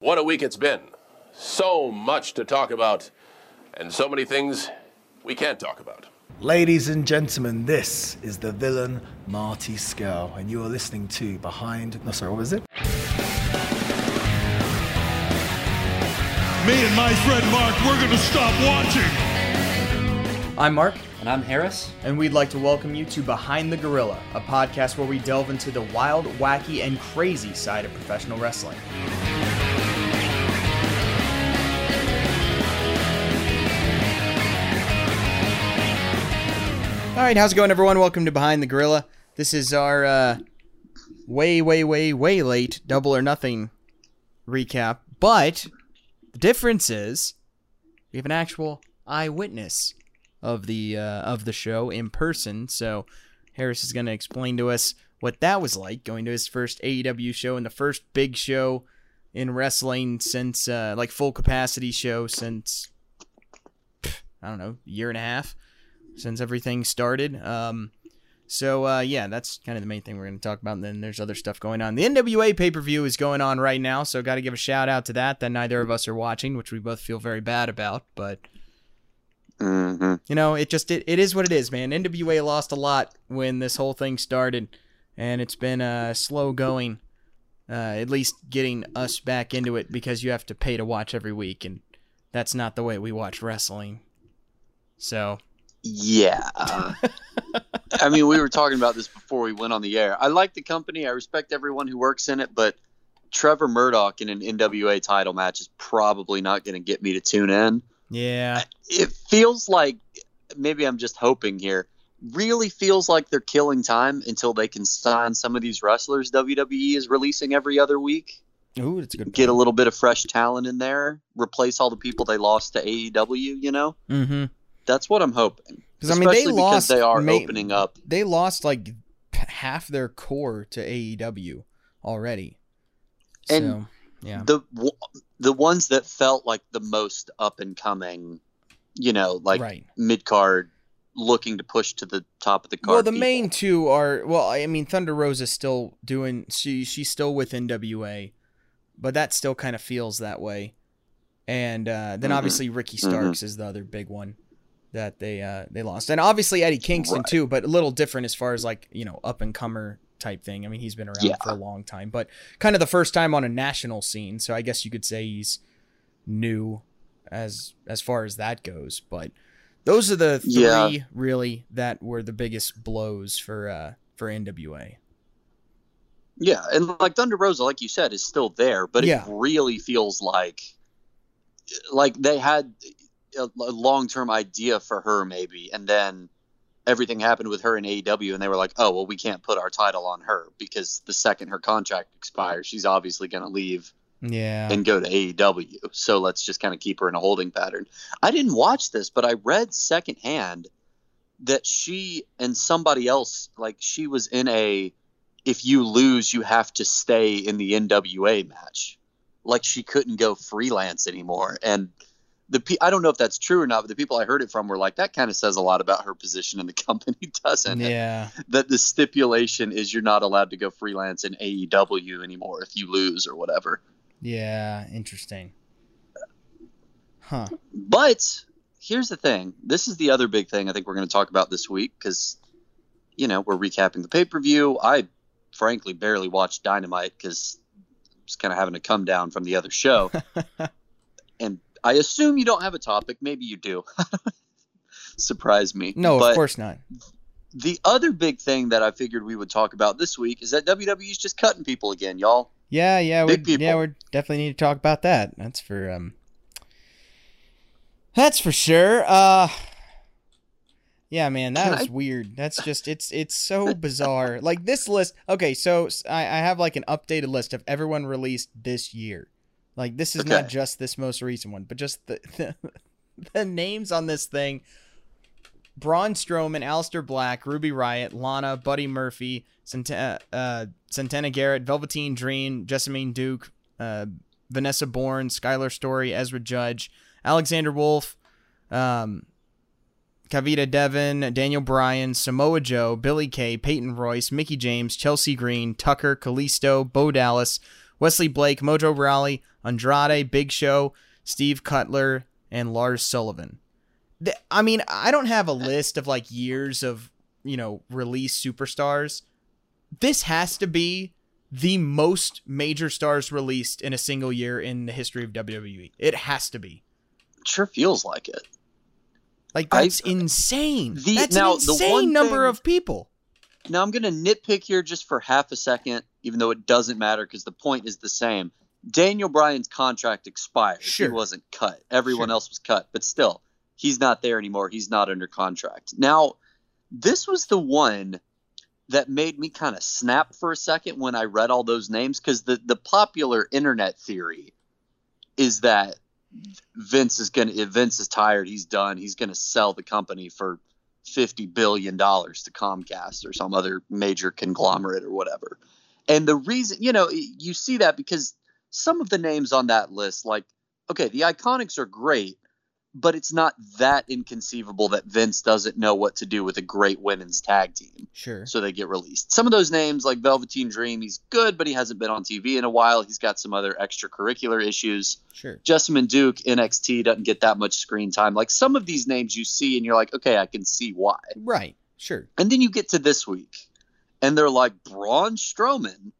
What a week it's been. So much to talk about, and so many things we can't talk about. Ladies and gentlemen, this is the villain Marty Scurll, and you are listening to Behind. No, sorry, what was it? Me and my friend Mark, we're going to stop watching. I'm Mark, And I'm Harris. and we'd like to welcome you to Behind the Gorilla, a podcast where we delve into the wild, wacky, and crazy side of professional wrestling. All right, how's it going, everyone? Welcome to Behind the Gorilla. This is our uh, way, way, way, way late Double or Nothing recap, but the difference is we have an actual eyewitness of the uh, of the show in person. So Harris is going to explain to us what that was like going to his first AEW show and the first big show in wrestling since uh, like full capacity show since I don't know year and a half since everything started. Um, so uh, yeah, that's kind of the main thing we're going to talk about. And then there's other stuff going on. The NWA pay per view is going on right now, so got to give a shout out to that. That neither of us are watching, which we both feel very bad about, but Mm-hmm. you know, it just it, it is what it is, man. NWA lost a lot when this whole thing started, and it's been uh, slow going. Uh, at least getting us back into it because you have to pay to watch every week, and that's not the way we watch wrestling. So Yeah. uh, I mean, we were talking about this before we went on the air. I like the company. I respect everyone who works in it, but Trevor Murdoch in an NWA title match is probably not going to get me to tune in. yeah, It feels like maybe I'm just hoping here. Really feels like they're killing time until they can sign some of these wrestlers WWE is releasing every other week. ooh, that's a good. Get a little bit of fresh talent in there, replace all the people they lost to AEW, you know? Mm-hmm. That's what I'm hoping. Because I mean, they lost they are ma- opening up. They lost like half their core to AEW already. And so, yeah, The w- the ones that felt like the most up and coming, you know, like right. mid card, looking to push to the top of the card. Well, the people. main two are well. I mean, Thunder Rosa is still doing. She she's still with NWA, but that still kind of feels that way. And uh, then Mhm. obviously Ricky Mhm. Starks is the other big one that they uh, they lost, and obviously Eddie Kingston Right. too, but a little different as far as like you know up and comer type thing. I mean, he's been around Yeah. for a long time, but kind of the first time on a national scene. So I guess you could say he's new as as far as that goes. But those are the three Yeah. really that were the biggest blows for uh for NWA. Yeah, and like Thunder Rosa, like you said, is still there, but Yeah. it really feels like like they had a, a long term idea for her, maybe, and then everything happened with her in AEW, and they were like, "Oh, well, we can't put our title on her because the second her contract expires, she's obviously going to leave Yeah. and go to AEW. So let's just kind of keep her in a holding pattern." I didn't watch this, but I read secondhand that she and somebody else, like she was in a if you lose, you have to stay in the NWA match. Like she couldn't go freelance anymore. And the pe- I don't know if that's true or not, but the people I heard it from were like, that kind of says a lot about her position in the company, doesn't it? yeah. That the stipulation is you're not allowed to go freelance in AEW anymore if you lose or whatever. Yeah. Interesting. Huh. But here's the thing. This is the other big thing I think we're going to talk about this week because, you know, we're recapping the pay per view. I frankly barely watched Dynamite because I was kind of having to come down from the other show. and I assume you don't have a topic. Maybe you do. Surprise me. No, But of course not. The other big thing that I figured we would talk about this week is that WWE's just cutting people again, y'all. Yeah, yeah, we Big people. yeah, we definitely need to talk about that. That's for um That's for sure. Uh Yeah, man, that Can was I- weird. That's just it's it's so bizarre. like this list. Okay, so I have like an updated list of everyone released this year. Like this is not just this most recent one, but just the the, the names on this thing. Braun Strowman, Aleister Black, Ruby Riott, Lana, Buddy Murphy, Santana, uh, Santana Garrett, Velveteen Dream, Jessamyn Duke, uh, Vanessa Borne, Skyler Story, Ezra Judge, Alexander Wolfe, um, Kavita Devi, Daniel Bryan, Samoa Joe, Billy Kay, Peyton Royce, Mickie James, Chelsea Green, Tucker, Kalisto, Bo Dallas, Wesley Blake, Mojo Rawley, Andrade, Big Show, Steve Cutler, and Lars Sullivan. Th- I mean, I don't have a list of like years of, you know, release superstars. This has to be the most major stars released in a single year in the history of WWE. It has to be. Sure feels like it. Like I- that's insane. The- that's now, an the insane number thing- of people. Now I'm going to nitpick here just for half a second, even though it doesn't matter because the point is the same. Daniel Bryan's contract expired. Sure. He wasn't cut. Everyone Sure. else was cut, but still, he's not there anymore. He's not under contract. Now, this was the one that made me kind of snap for a second when I read all those names because the the popular internet theory is that Vince is gonna Vince is tired, he's done. He's gonna sell the company for fifty billion dollars to Comcast or some other major conglomerate or whatever. And the reason, you know, you see that because some of the names on that list, like, okay, the Iconics are great, but it's not that inconceivable that Vince doesn't know what to do with a great women's tag team Sure. so they get released. Some of those names, like Velveteen Dream, he's good, but he hasn't been on TV in a while. He's got some other extracurricular issues. Sure. Jessamyn Duke, NXT, doesn't get that much screen time. Like some of these names you see, and you're like, okay, I can see why. Right. Sure. And then you get to this week, and they're like, Braun Strowman,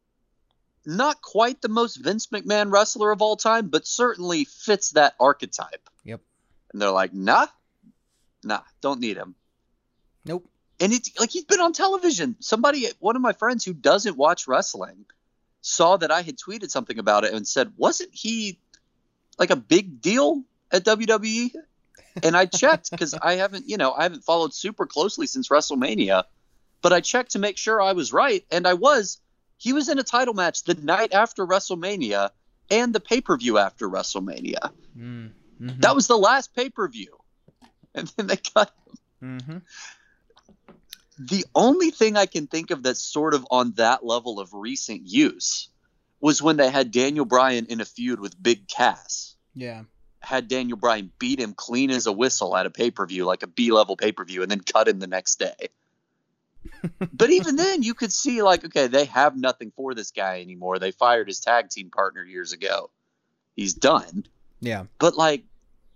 not quite the most Vince McMahon wrestler of all time, but certainly fits that archetype. And they're like, nah, nah, don't need him. Nope. And it's like he's been on television. Somebody, one of my friends who doesn't watch wrestling, saw that I had tweeted something about it and said, wasn't he like a big deal at WWE? And I checked because I haven't, you know, I haven't followed super closely since WrestleMania, but I checked to make sure I was right, and I was. He was in a title match the night after WrestleMania and the pay per view after WrestleMania. Mm. Hmm That was the last pay per view, and then they cut hmm the only thing I can think of that's sort of on that level of recent use was when they had Daniel Bryan in a feud with Big Cass. Yeah. Had Daniel Bryan beat him clean as a whistle at a pay per view, like a B level pay per view, and then cut him the next day. but even then, you could see, like, okay, they have nothing for this guy anymore. They fired his tag team partner years ago. He's done Yeah. but like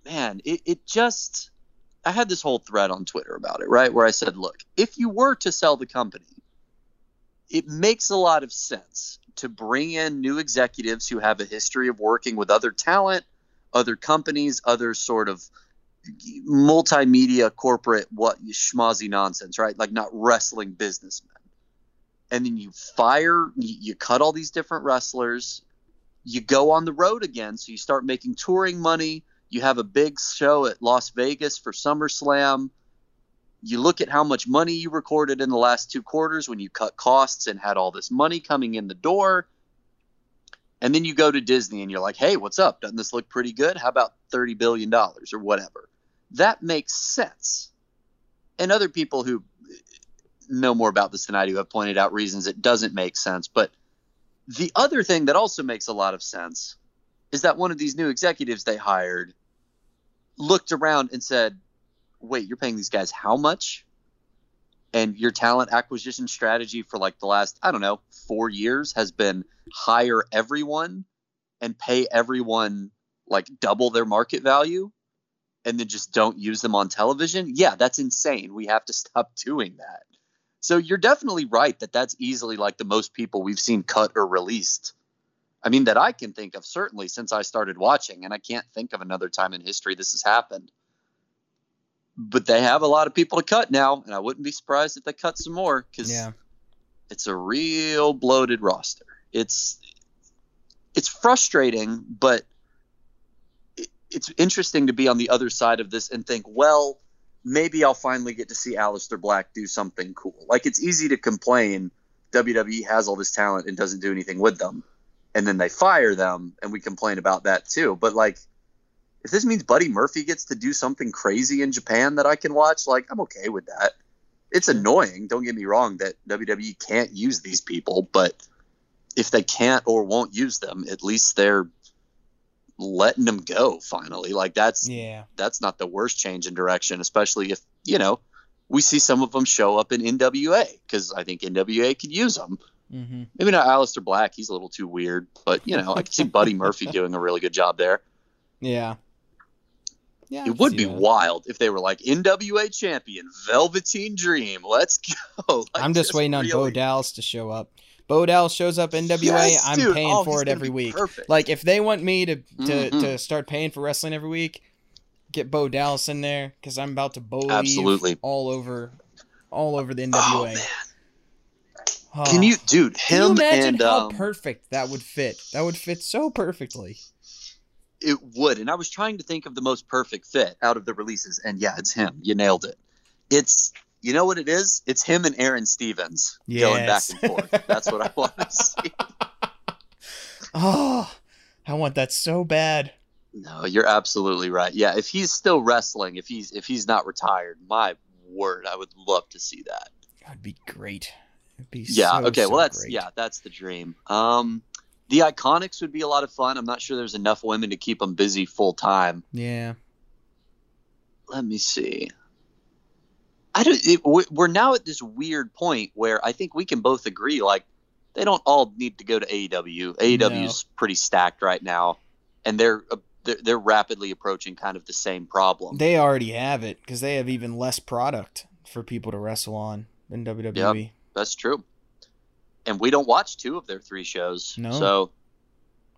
man it, it just i had this whole thread on twitter about it right? Where i said look if you were to sell the company it makes a lot of sense to bring in new executives who have a history of working with other talent other companies other sort of multimedia corporate what schmozzy nonsense right? Like not wrestling businessmen. And then you fire you, you cut all these different wrestlers. You go on the road again so you start making touring money you have a big show at las vegas for summerslam. You look at how much money you recorded in the last two quarters when you cut costs and had all this money coming in the door. And then you go to disney and you're like hey what's up? Doesn't this look pretty good? How about 30 billion dollars or whatever? That makes sense. And other people who know more about this than i do have pointed out reasons it doesn't make sense. But the other thing that also makes a lot of sense is that one of these new executives they hired looked around and said, Wait, you're paying these guys how much? And your talent acquisition strategy for like the last, I don't know, four years has been hire everyone and pay everyone like double their market value and then just don't use them on television. Yeah, that's insane. We have to stop doing that. So you're definitely right that that's easily like the most people we've seen cut or released. I mean, that I can think of certainly since I started watching, and I can't think of another time in history this has happened. But they have a lot of people to cut now, and I wouldn't be surprised if they cut some more because Yeah. it's a real bloated roster. It's it's frustrating, but it, it's interesting to be on the other side of this and think, well, maybe I'll finally get to see Aleister Black do something cool. Like it's easy to complain WWE has all this talent and doesn't do anything with them, and then they fire them, and we complain about that too. But like, if this means Buddy Murphy gets to do something crazy in Japan that I can watch, like I'm okay with that. It's annoying, don't get me wrong, that WWE can't use these people, but if they can't or won't use them, at least they're letting them go finally. Like that's Yeah. that's not the worst change in direction, especially if you know we see some of them show up in NWA because I think NWA could use them. Mm-hmm. Maybe not Aleister Black. He's a little too weird, but you know, I could see Buddy Murphy doing a really good job there. Yeah. Yeah. It would be that. wild if they were like NWA champion, Velveteen Dream. Let's go. Like, I'm just waiting on Bo Dallas to show up. Bo Dallas shows up NWA. Yes, I'm dude. paying Oh, for it every week. perfect. Like if they want me to to, Mhm. to start paying for wrestling every week, get Bo Dallas in there because I'm about to Bo leave Absolutely. all over, all over the Oh, NWA. man. Oh. Can you, dude? Him Can you imagine and how um, perfect that would fit? That would fit so perfectly. it would. And I was trying to think of the most perfect fit out of the releases, and yeah, it's him. You nailed it. It's you know what it is? It's him and Aron Stevens going back and forth. That's what I want to see. Oh, I want that so bad. No, you're absolutely right. Yeah, if he's still wrestling, if he's if he's not retired, my word, I would love to see that. That'd be great. Yeah. so, okay. so well, that's great. yeah, that's the dream. Um, the Iconics would be a lot of fun. I'm not sure there's enough women to keep them busy full time. Yeah. Let me see. I don't. It, we- we're now at this weird point where I think we can both agree, like they don't all need to go to AEW. AEW is pretty stacked right now, and they're uh, they're, they're rapidly approaching kind of the same problem. They already have it because they have even less product for people to wrestle on than WWE. That's true. And we don't watch two of their three shows, No. so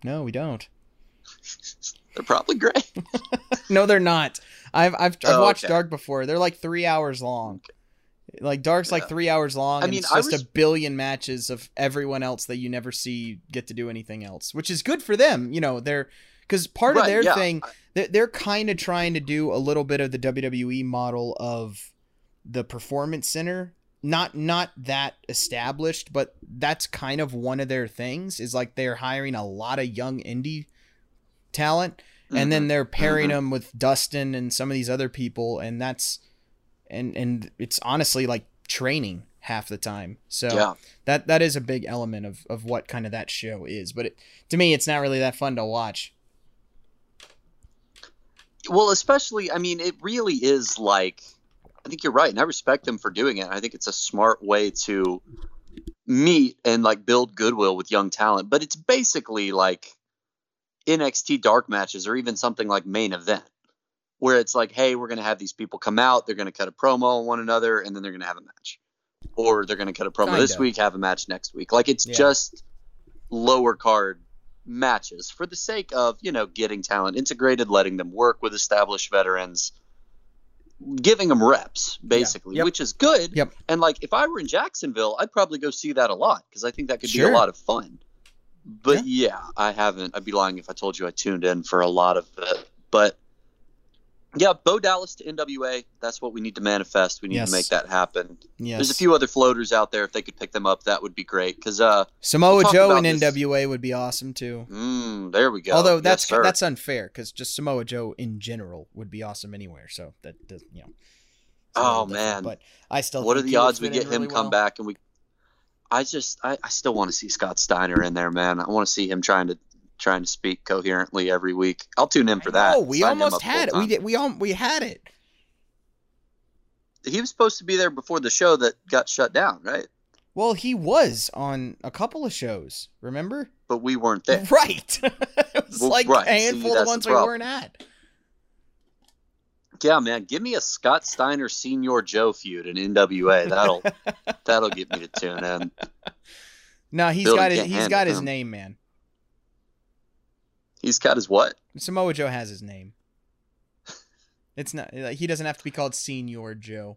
No, we don't. they're probably great. No, they're not. I've I've, I've Oh, watched okay. Dark before. They're like three hours long. Like Dark's like three hours long. I and mean, it's just was- a billion matches of everyone else that you never see get to do anything else, which is good for them. You know, they're because part of their yeah. thing, they're, they're kind of trying to do a little bit of the WWE model of the performance center. Not not that established, but that's kind of one of their things. Is like they're hiring a lot of young indie talent and then they're pairing Mhm. them with Dustin and some of these other people, and that's and and it's honestly like training half the time. So yeah, that that is a big element of of what kind of that show is. But it, to me, it's not really that fun to watch. Well, especially, I mean, it really is like, I think you're right, and I respect them for doing it. I think it's a smart way to meet and like build goodwill with young talent. But it's basically like NXT dark matches or even something like main event, where it's like, hey, we're going to have these people come out, they're going to cut a promo on one another, and then they're going to have a match. Or they're going to cut a promo this Kinda. week, have a match next week. Like it's Yeah. just lower card matches for the sake of you know getting talent integrated letting them work with established veterans giving them reps basically Yep. which is good Yep. and like if i were in jacksonville i'd probably go see that a lot because i think that could be a lot of fun but yeah. i haven't i'd be lying if i told you i tuned in for a lot of it but yeah bo dallas to nwa that's what we need to manifest we need Yes. to make that happen Yes, there's a few other floaters out there if they could pick them up that would be great because uh Samoa Joe and this. NWA would be awesome too. mm, there we go Although that's sir. that's unfair because just Samoa Joe in general would be awesome anywhere. So that does you know. Oh, man. But I still. what are the odds we get him really come well. back and we i just I, I still want to see scott steiner in there man i want to see him trying to trying to speak coherently every week i'll tune in for that Oh, we Sign almost had it. We did. We all we had it. he was supposed to be there before the show that got shut down right Well, he was on a couple of shows. Remember? but we weren't there Right. it was Well, like right. a See, of the ones we weren't at. yeah man give me a scott steiner senior joe feud in nwa that'll that'll get me to tune in No, he's Building got his, he's got his him. name, man. He's got his what Samoa Joe has his name. It's not he doesn't have to be called Senior Joe.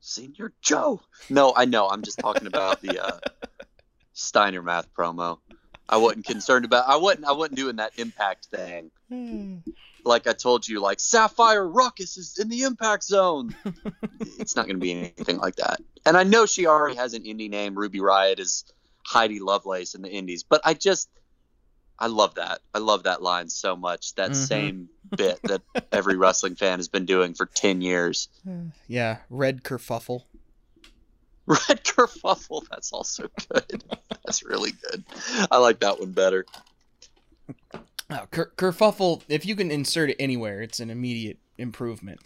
senior joe no i know i'm just talking about the uh steiner math promo i wasn't concerned about i wasn't i wasn't doing that impact thing like I told you, like Sapphire Ruckus is in the impact zone. it's not going to be anything like that. And I know she already has an indie name. Ruby Riott is Heidi Lovelace in the indies, but I just, I love that. I love that line so much. That Mhm. same bit that every wrestling fan has been doing for 10 years. Yeah, Red Kerfuffle. Red Kerfuffle, that's also good. that's really good. I like that one better. Oh, Ker- Kerfuffle. If you can insert it anywhere, it's an immediate improvement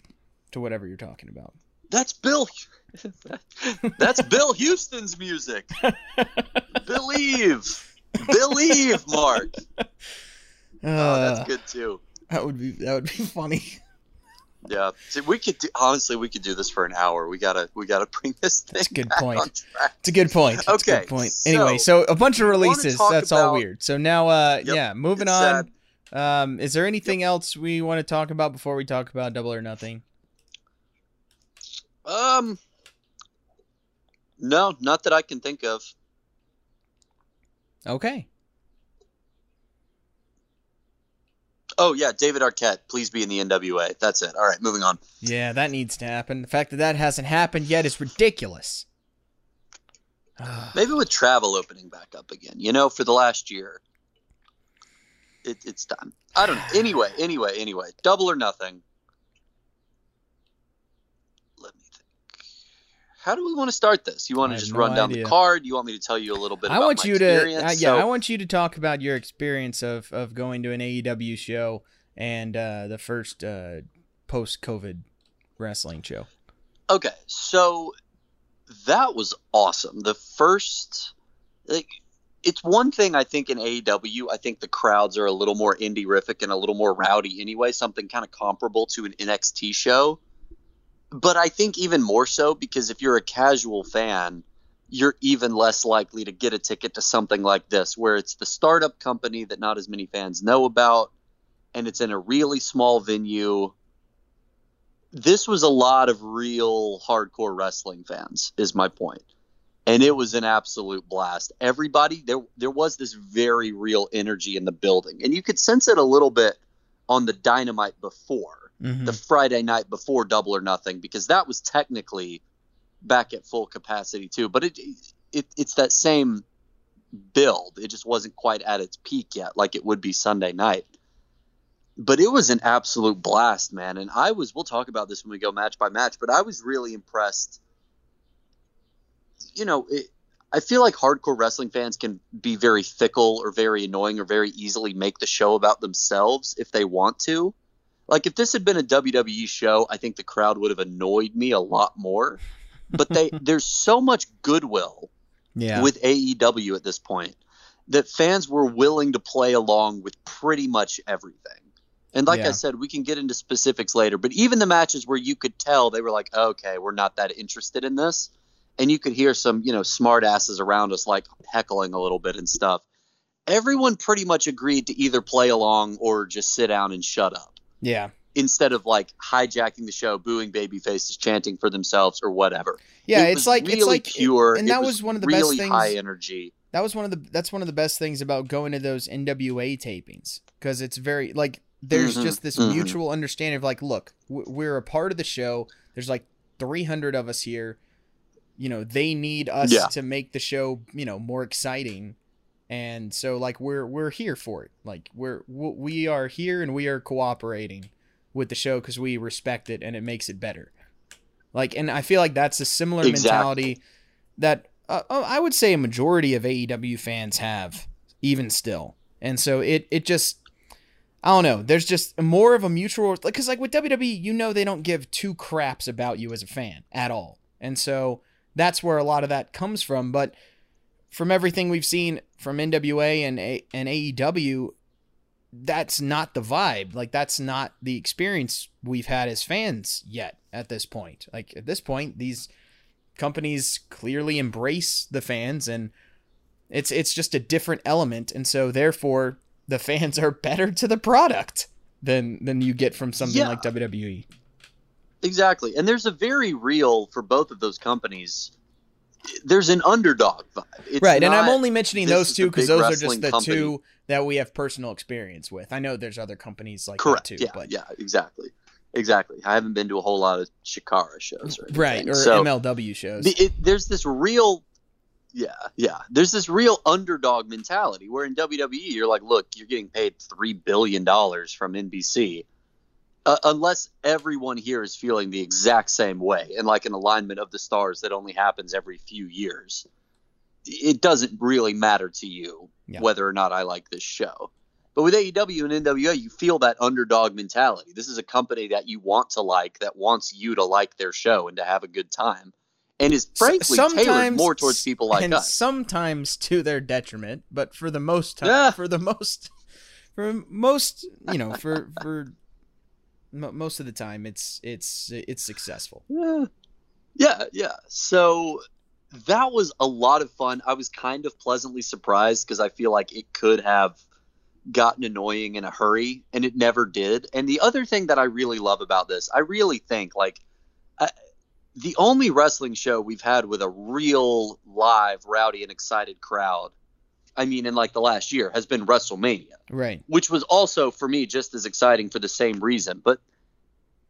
to whatever you're talking about. That's Bill. That's Bill Houston's music. Believe, believe, Mark. Uh, Oh, that's good too. That would be that would be funny. Yeah, See, we could do, honestly, we could do this for an hour. We gotta, we gotta bring this thing. That's a good point. It's a good point. It's a Okay, good point. so, Anyway, so a bunch of releases. That's all weird. So now, uh, Yep, yeah, moving on. Um, is there anything else we want to talk about before we talk about Double or Nothing? Um, no, not that I can think of. Okay. Oh yeah, David Arquette, please be in the NWA. That's it. All right, moving on. Yeah, that needs to happen. The fact that that hasn't happened yet is ridiculous. Maybe with travel opening back up again. You know, for the last year, it, it's done. I don't know. Anyway, anyway, anyway, double or nothing. Let me think. How do we want to start this? You want I to just no run down idea. the card? You want me to tell you a little bit? I about want my you to, uh, yeah, So- I want you to talk about your experience of of going to an AEW show and uh, the first uh, post COVID wrestling show. Okay, so that was awesome. The first, like, it's one thing I think in AEW. I think the crowds are a little more indie-rific and a little more rowdy anyway. Something kind of comparable to an NXT show, but I think even more so because if you're a casual fan, you're even less likely to get a ticket to something like this, where it's the startup company that not as many fans know about, and it's in a really small venue. This was a lot of real hardcore wrestling fans is my point. And it was an absolute blast. Everybody there there was this very real energy in the building. And you could sense it a little bit on the dynamite before Mhm. the friday night before double or nothing because that was technically back at full capacity too but it, it it's that same build it just wasn't quite at its peak yet like it would be sunday night but it was an absolute blast, man. And I was, we'll talk about this when we go match by match, but I was really impressed. You know, it, I feel like hardcore wrestling fans can be very fickle or very annoying or very easily make the show about themselves if they want to. Like, if this had been a WWE show, I think the crowd would have annoyed me a lot more. But they, there's so much goodwill yeah, with AEW at this point that fans were willing to play along with pretty much everything. And like Yeah. I said, we can get into specifics later, but even the matches where you could tell they were like, okay, we're not that interested in this. And you could hear some, you know, smart asses around us like heckling a little bit and stuff. Everyone pretty much agreed to either play along or just sit down and shut up yeah, instead of like hijacking the show, booing baby faces, chanting for themselves or whatever. yeah. It it's was like really it's like pure, and that was, one of the really best high things. energy. That was one of the that's one of the best things about going to those NWA tapings because it's very like there's Mhm, just this mhm. mutual understanding of like, look, we're a part of the show. There's like 300 of us here. You know, they need us Yeah. to make the show, you know, more exciting. And so like we're we're here for it. Like we're we are here and we are cooperating with the show cuz we respect it and it makes it better. Like and I feel like that's a similar Exactly. mentality that uh, uh, I would say a majority of AEW fans have even still. And so it it just I don't know. There's just more of a mutual because like with WWE, you know they don't give two craps about you as a fan at all, and so that's where a lot of that comes from. But from everything we've seen from NWA and a- and AEW, that's not the vibe. Like that's not the experience we've had as fans yet at this point. Like at this point, these companies clearly embrace the fans and it's it's just a different element and so therefore the fans are better to the product than than you get from something Yeah. like. WWE. Exactly. And there's a very real for both of those companies. There's an underdog vibe. It's right, and I'm only mentioning those two because those are just the company. two that we have personal experience with. I know there's other companies like correct. that too, yeah, but yeah, exactly, exactly. I haven't been to a whole lot of Chikara shows, or right or so MLW shows. the, it, there's this real, yeah, yeah. There's this real underdog mentality where in WWE you're like, look, you're getting paid three billion dollars from NBC. Uh, unless everyone here is feeling the exact same way and like an alignment of the stars that only happens every few years it doesn't really matter to you Yeah. whether or not i like this show But with AEW and NWA, you feel that underdog mentality. This is a company that you want to like, that wants you to like their show and to have a good time, and is frankly tailored more towards people like and us. sometimes to their detriment, but for the most time, Yeah. for the most, for most, you know, for for mo most of the time, it's it's it's successful. Yeah. Yeah, yeah. So that was a lot of fun. I was kind of pleasantly surprised because I feel like it could have gotten annoying in a hurry and it never did. And the other thing that I really love about this, I really think like I, the only wrestling show we've had with a real live, rowdy, and excited crowd, I mean, in like the last year, has been WrestleMania Right. which was also for me just as exciting for the same reason. But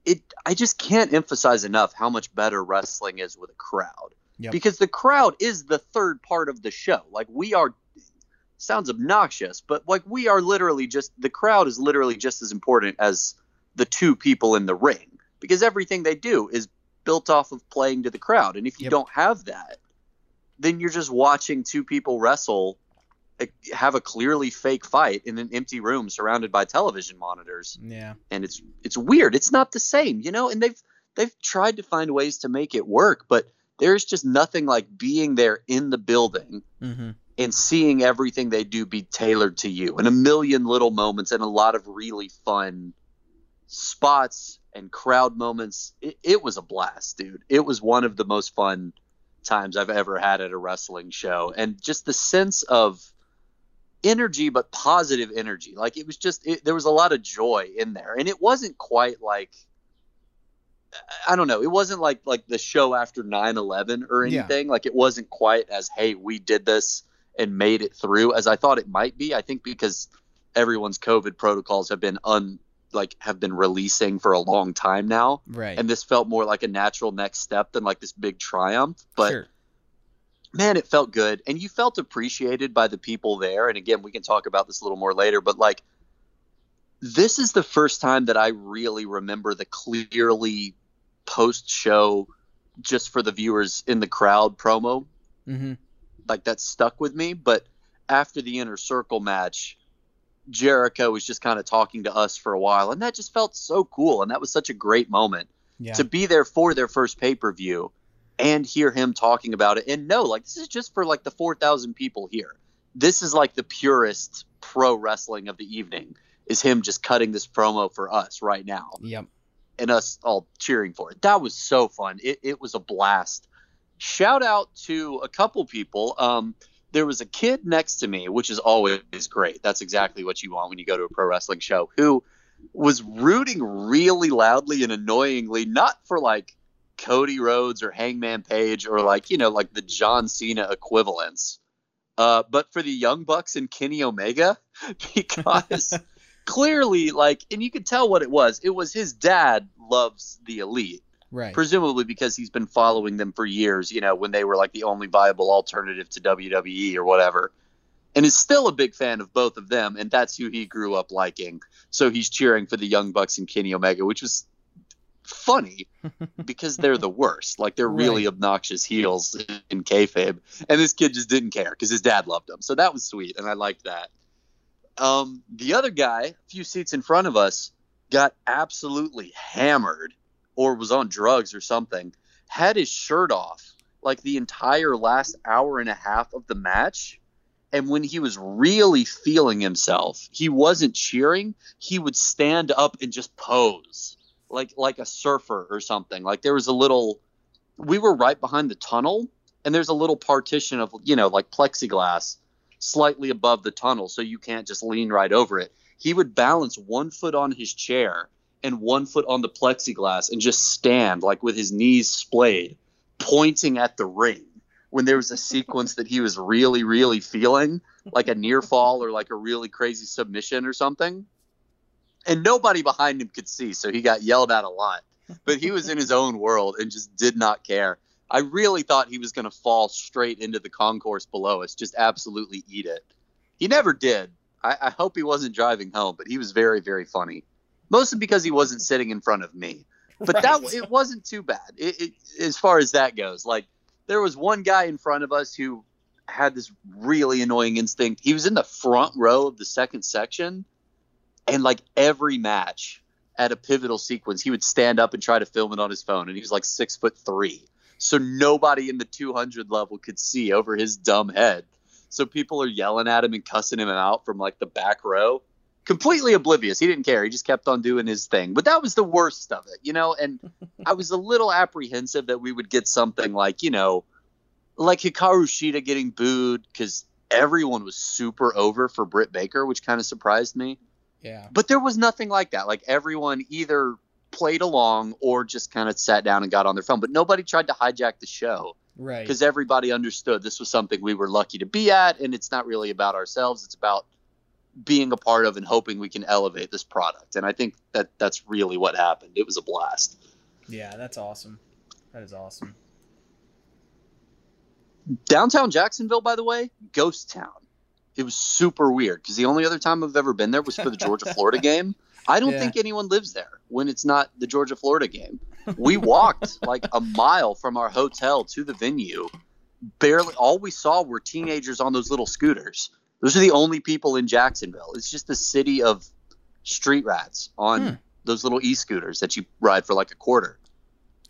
it, I just can't emphasize enough how much better wrestling is with a crowd Yep. because the crowd is the third part of the show. Like we are, sounds obnoxious, but like we are literally just the crowd is literally just as important as the two people in the ring because everything they do is built off of playing to the crowd. And if you Yep. don't have that, then you're just watching two people wrestle have a clearly fake fight in an empty room surrounded by television monitors. Yeah. and it's it's weird. It's not the same you know? And they've they've tried to find ways to make it work but there's just nothing like being there in the building Mm-hmm. and seeing everything they do be tailored to you and a million little moments and a lot of really fun spots and crowd moments. It, it was a blast dude. It was one of the most fun times i've ever had at a wrestling show. And just the sense of energy but positive energy. Like it was just it, there was a lot of joy in there. And it wasn't quite like i don't know. It wasn't like like the show after 9-11 or Yeah. anything. Like it wasn't quite as hey we did this and made it through as i thought it might be. I think because everyone's covid protocols have been un like have been releasing for a long time now. Right. and this felt more like a natural next step than like this big triumph. But sure. Man, it felt good. And you felt appreciated by the people there. And again, we can talk about this a little more later, but like, this is the first time that I really remember the clearly post show, just for the viewers in the crowd promo. Mm-hmm. Like, that stuck with me. But after the inner circle match, Jericho was just kind of talking to us for a while. And that just felt so cool. And that was such a great moment Yeah. to be there for their first pay per view and hear him talking about it. And no, like this is just for like the 4,000 people here. This is like the purest pro wrestling of the evening is him just cutting this promo for us right now Yep. and us all cheering for it. That was so fun. It, it was a blast. Shout out to a couple people. Um, there was a kid next to me, which is always great. That's exactly what you want when you go to a pro wrestling show, who was rooting really loudly and annoyingly, not for like Cody Rhodes or Hangman Page or like, you know, like the John Cena equivalents, uh, but for the Young Bucks and Kenny Omega, because clearly, like, and you could tell what it was. It was his dad loves the elite, Right. presumably because he's been following them for years, you know, when they were like the only viable alternative to WWE or whatever. And is still a big fan of both of them, and that's who he grew up liking. So he's cheering for the Young Bucks and Kenny Omega, which was funny because they're the worst. Like they're really obnoxious heels in kayfabe, and this kid just didn't care because his dad loved them. So that was sweet, and I liked that. Um, the other guy, a few seats in front of us, got absolutely hammered, or was on drugs or something. Had his shirt off like the entire last hour and a half of the match. And when he was really feeling himself, he wasn't cheering. He would stand up and just pose like like a surfer or something. Like there was a little we were right behind the tunnel and there's a little partition of you know like plexiglass slightly above the tunnel so you can't just lean right over it. He would balance one foot on his chair and one foot on the plexiglass and just stand like with his knees splayed pointing at the ring when there was a sequence that he was really really feeling like a near fall or like a really crazy submission or something and nobody behind him could see, so he got yelled at a lot. But he was in his own world and just did not care. I really thought he was going to fall straight into the concourse below us, just absolutely eat it. He never did. I, I hope he wasn't driving home, but he was very, very funny. Mostly because he wasn't sitting in front of me. But that it wasn't too bad. It, it, as far as that goes, like there was one guy in front of us who had this really annoying instinct. He was in the front row of the second section and like every match at a pivotal sequence, he would stand up and try to film it on his phone, and he was like six foot three, so nobody in the 200 level could see over his dumb head. So people are yelling at him and cussing him out from like the back row, completely oblivious. He didn't care. He just kept on doing his thing. But that was the worst of it, you know. And I was a little apprehensive that we would get something like, you know, like Hikaru Shida getting booed because everyone was super over for Britt Baker, which kind of surprised me. Yeah. But there was nothing like that. Like everyone either played along or just kind of sat down and got on their phone. But nobody tried to hijack the show Right. because everybody understood this was something we were lucky to be at, and it's not really about ourselves. It's about being a part of and hoping we can elevate this product. And I think that that's really what happened. It was a blast. Yeah, that's awesome. That is awesome. Downtown Jacksonville, by the way, ghost town. It was super weird because the only other time I've ever been there was for the Georgia Florida game. I don't Yeah. think anyone lives there when it's not the Georgia Florida game. We walked like a mile from our hotel to the venue. Barely, all we saw were teenagers on those little scooters. Those are the only people in Jacksonville. It's just a city of street rats on Hmm. those little e-scooters that you ride for like a quarter.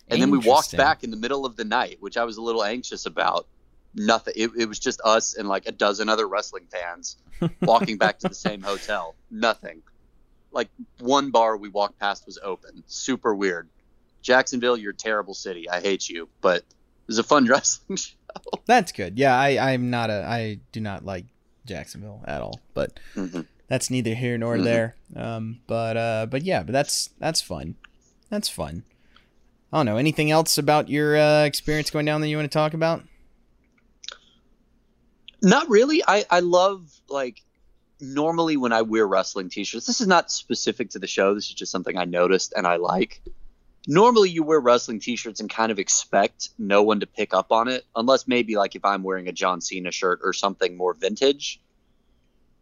And then we walked back in the middle of the night, which I was a little anxious about. Nothing. It, it was just us and like a dozen other wrestling fans walking back to the same hotel. Nothing. Like one bar we walked past was open. Super weird. Jacksonville, you're a terrible city. I hate you, but it was a fun wrestling show. That's good. Yeah, I I'm not a I do not like Jacksonville at all, but Mhm. that's neither here nor Mhm. there. Um, but uh, but yeah, but that's that's fun. That's fun. I don't know anything else about your uh, experience going down that you want to talk about. Not really. I, I love like normally when I wear wrestling t-shirts. This is not specific to the show. This is just something I noticed and I like. Normally you wear wrestling t-shirts and kind of expect no one to pick up on it unless maybe like if I'm wearing a John Cena shirt or something more vintage.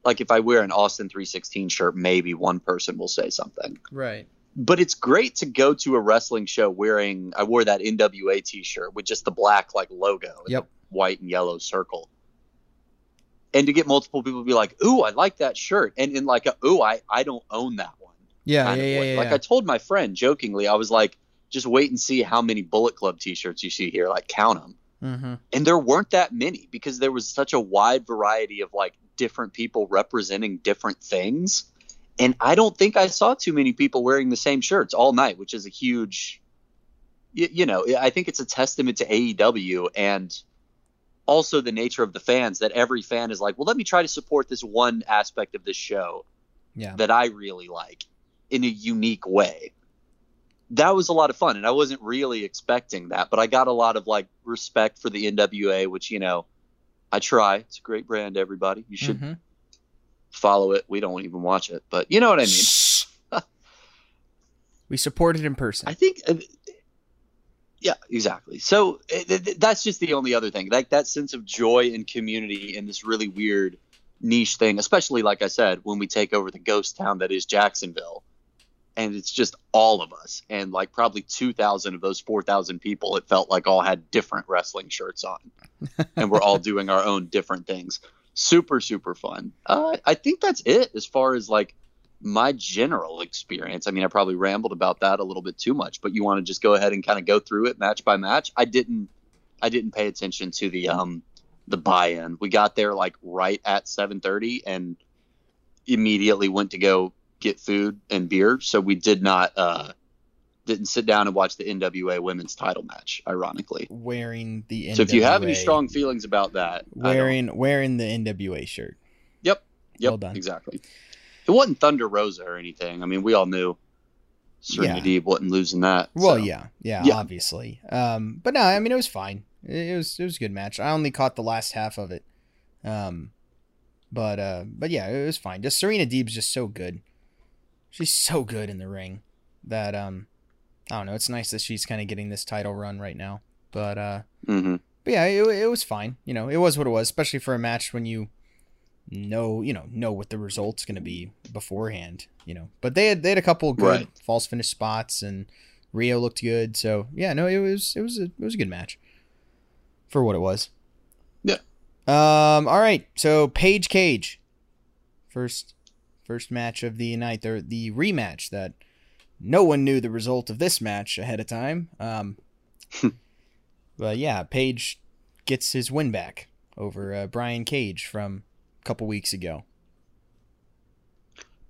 Like if I wear an Austin 316 shirt, maybe one person will say something Right. but it's great to go to a wrestling show wearing I wore that NWA t-shirt with just the black like logo Yep. white and yellow circle. And to get multiple people to be like, "Ooh, I like that shirt." And in like a, "Ooh, I I don't own that one." Yeah, yeah, yeah, yeah. Like yeah. I told my friend jokingly, I was like, "Just wait and see how many Bullet Club t-shirts you see here, like count them." mm-hmm. and there weren't that many because there was such a wide variety of like different people representing different things and i don't think i saw too many people wearing the same shirts all night which is a huge you, you know i think it's a testament to aew and also the nature of the fans that every fan is like well let me try to support this one aspect of this show Yeah. that i really like in a unique way that was a lot of fun and i wasn't really expecting that but i got a lot of like respect for the nwa which you know i try it's a great brand everybody you should Mhm. follow it we don't even watch it but you know what i mean We support it in person. i think uh, yeah exactly. So th- th- that's just the only other thing like that sense of joy and community in this really weird niche thing especially like i said when we take over the ghost town that is jacksonville and it's just all of us and like probably 2000 of those 4000 people it felt like all had different wrestling shirts on and we're all doing our own different things. Super super fun. Uh, i think that's it as far as like my general experience i mean i probably rambled about that a little bit too much but you want to just go ahead and kind of go through it match by match i didn't i didn't pay attention to the um the buy-in we got there like right at 7:30 and immediately went to go get food and beer so we did not uh didn't sit down and watch the NWA women's title match ironically wearing the NWA, so if you have any strong feelings about that wearing wearing the NWA shirt. Yep. Yep. Well done. Exactly. It wasn't Thunder Rosa or anything. I mean, we all knew Serena Yeah. Deeb wasn't losing that. Well, so. yeah, yeah, Yeah. obviously. Um, but no, I mean it was fine. It, it was it was a good match. I only caught the last half of it. Um, but uh, but yeah, it was fine. Just Serena Deeb's just so good. She's so good in the ring that um, I don't know. It's nice that she's kind of getting this title run right now. But uh, Mhm. but yeah, it, it was fine. You know, it was what it was, especially for a match when you know, you know, know what the result's going to be beforehand, you know. But they had they had a couple good Right. false finish spots and Riho looked good. So, yeah, no, it was it was a, it was a good match for what it was. Yeah. Um all right. So, Page Cage. First First match of the night, the the rematch that no one knew the result of this match ahead of time. Um, but yeah, Page gets his win back over uh, Brian Cage from couple weeks ago.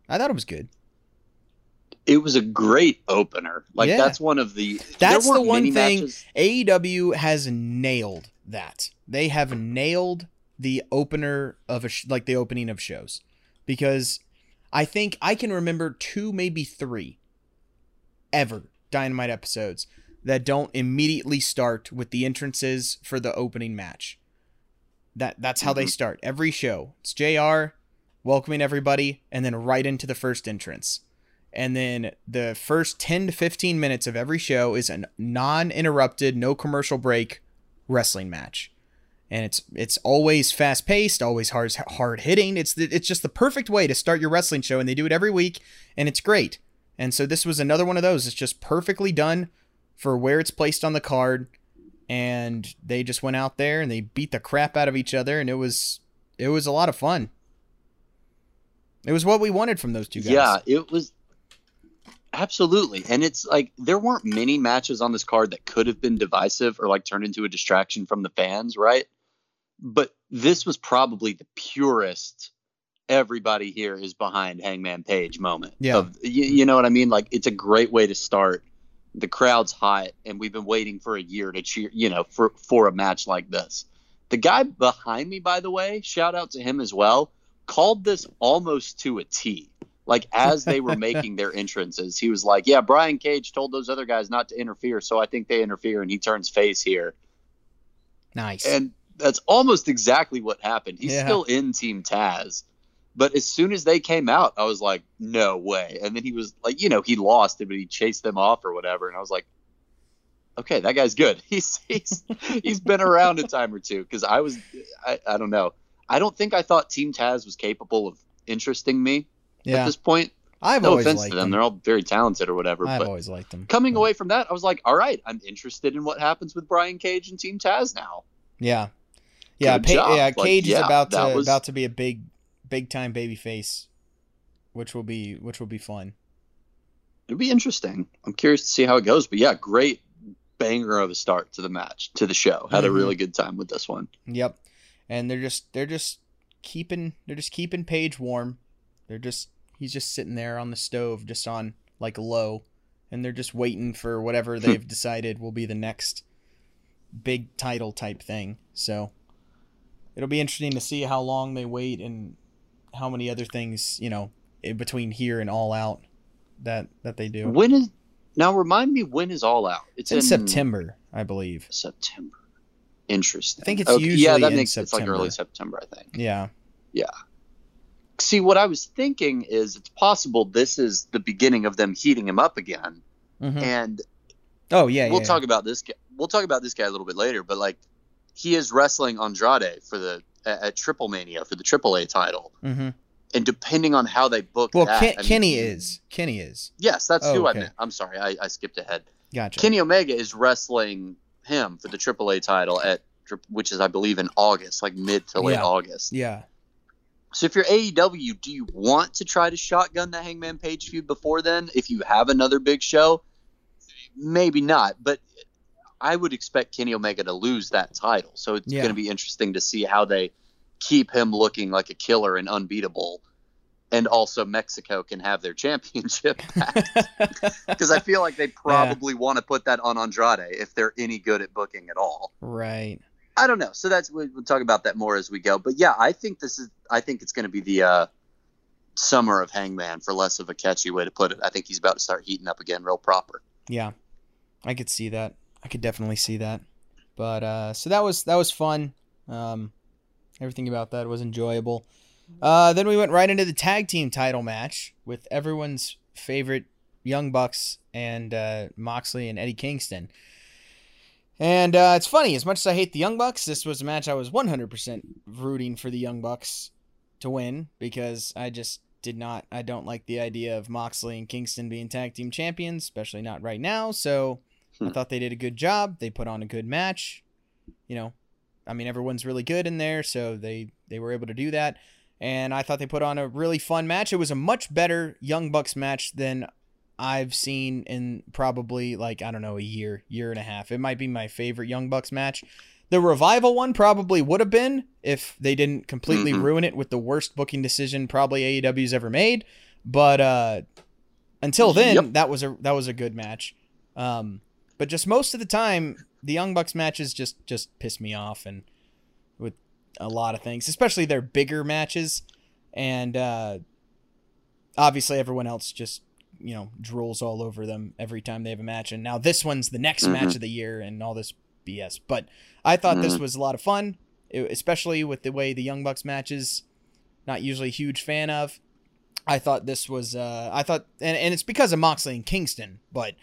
I thought it was good. It was a great opener. Like Yeah. that's one of the. That's the one thing matches- AEW has nailed that. They have nailed the opener of a sh- like the opening of shows because I think I can remember two maybe three ever Dynamite episodes that don't immediately start with the entrances for the opening match. That that's how they Mhm. start every show. It's JR welcoming everybody and then right into the first entrance. And then the first 10 to 15 minutes of every show is a non-interrupted, no commercial break wrestling match. And it's it's always fast paced, always hard hard hitting. It's the, it's just the perfect way to start your wrestling show and they do it every week and it's great. And so this was another one of those. It's just perfectly done for where it's placed on the card and they just went out there and they beat the crap out of each other and it was it was a lot of fun. It was what we wanted from those two guys. Yeah, it was absolutely, and it's like there weren't many matches on this card that could have been divisive or like turned into a distraction from the fans, right? But this was probably the purest. Everybody here is behind Hangman Page moment. Yeah. Of, you, you know what I mean? Like it's a great way to start. The crowd's hot, and we've been waiting for a year to cheer. You know, for for a match like this. The guy behind me, by the way, shout out to him as well, called this almost to a T. Like as they were making their entrances, he was like, "Yeah, Brian Cage told those other guys not to interfere, so I think they interfere." And he turns face here, Nice. and that's almost exactly what happened. He's Yeah. still in Team Taz, but as soon as they came out, I was like, "No way!" And then he was like, you know, he lost, but he chased them off or whatever, and I was like, "Okay, that guy's good. He's he's he's been around a time or two." Because I was, I, I don't know, I don't think I thought Team Taz was capable of interesting me at this point. I've no offense liked to them, them. they're all very talented or whatever. I've but always liked them. coming away from that, I was like, all right, I'm interested in what happens with Brian Cage and Team Taz now. Yeah. Yeah, pa- yeah, Like, Cage is yeah, about to was- about to be a big big time baby face, which will be which will be fun. It'll be interesting. I'm curious to see how it goes. But yeah, great banger of a start to the match, to the show. Had a Mhm. really good time with this one. Yep. And they're just they're just keeping they're just keeping Page warm. They're just he's just sitting there on the stove just on like low and they're just waiting for whatever they've decided will be the next big title type thing. So it'll be interesting to see how long they wait and how many other things, you know, in between here and all out that that they do. When is now? Remind me when is All Out? It's It's in September, I believe. September. Interesting. I think it's Okay, yeah, that in makes it's like early September, I think. Yeah. Yeah. See, what I was thinking is it's possible this is the beginning of them heating him up again, Mhm. and Oh yeah, we'll yeah, talk about this guy. We'll talk about this guy a little bit later, but like he is wrestling Andrade for the at, at Triple Mania for the AAA title. Mhm. and depending on how they book Well, that, Ken, I mean, Kenny is. Kenny is. Yes, that's Oh, who okay. I meant. I'm sorry, I, I skipped ahead. Gotcha. Kenny Omega is wrestling him for the AAA title at which is I believe in August, like mid to late Yeah. August. Yeah. So if you're AEW, do you want to try to shotgun the Hangman Page feud before then? If you have another big show, maybe not. But I would expect Kenny Omega to lose that title. So it's Yeah. going to be interesting to see how they keep him looking like a killer and unbeatable. And also Mexico can have their championship back. because I feel like they probably want to put that on Andrade if they're any good at booking at all. right. I don't know. So that's we- we'll talk about that more as we go. But yeah, I think this is. I think it's going to be the uh, summer of Hangman, for less of a catchy way to put it. I think he's about to start heating up again, real proper. Yeah. I could see that. I could definitely see that. But uh so that was that was fun. Um everything about that was enjoyable. Uh then we went right into the tag team title match with everyone's favorite Young Bucks and uh Moxley and Eddie Kingston. And uh, it's funny, as much as I hate the Young Bucks, this was a match I was 100% rooting for the Young Bucks to win because I just did not, I don't like the idea of Moxley and Kingston being tag team champions, especially not right now. So I Hmm. thought they did a good job. They put on a good match. You know, I mean, everyone's really good in there, so they they were able to do that. and I thought they put on a really fun match. It was a much better Young Bucks match than I've seen in probably like I don't know a year, year and a half. It might be my favorite Young Bucks match. The revival one probably would have been if they didn't completely Mhm. ruin it with the worst booking decision probably AEW's ever made. But uh, until then, Yep. that was a that was a good match. Um, but just most of the time, the Young Bucks matches just just piss me off, and with a lot of things, especially their bigger matches, and uh, obviously everyone else just you know drools all over them every time they have a match. And now this one's the next Mhm. match of the year, and all this BS. But I thought this Mhm. was a lot of fun, especially with the way the Young Bucks matches. Not usually a huge fan of. I thought this was uh I thought and, and it's because of Moxley and Kingston, but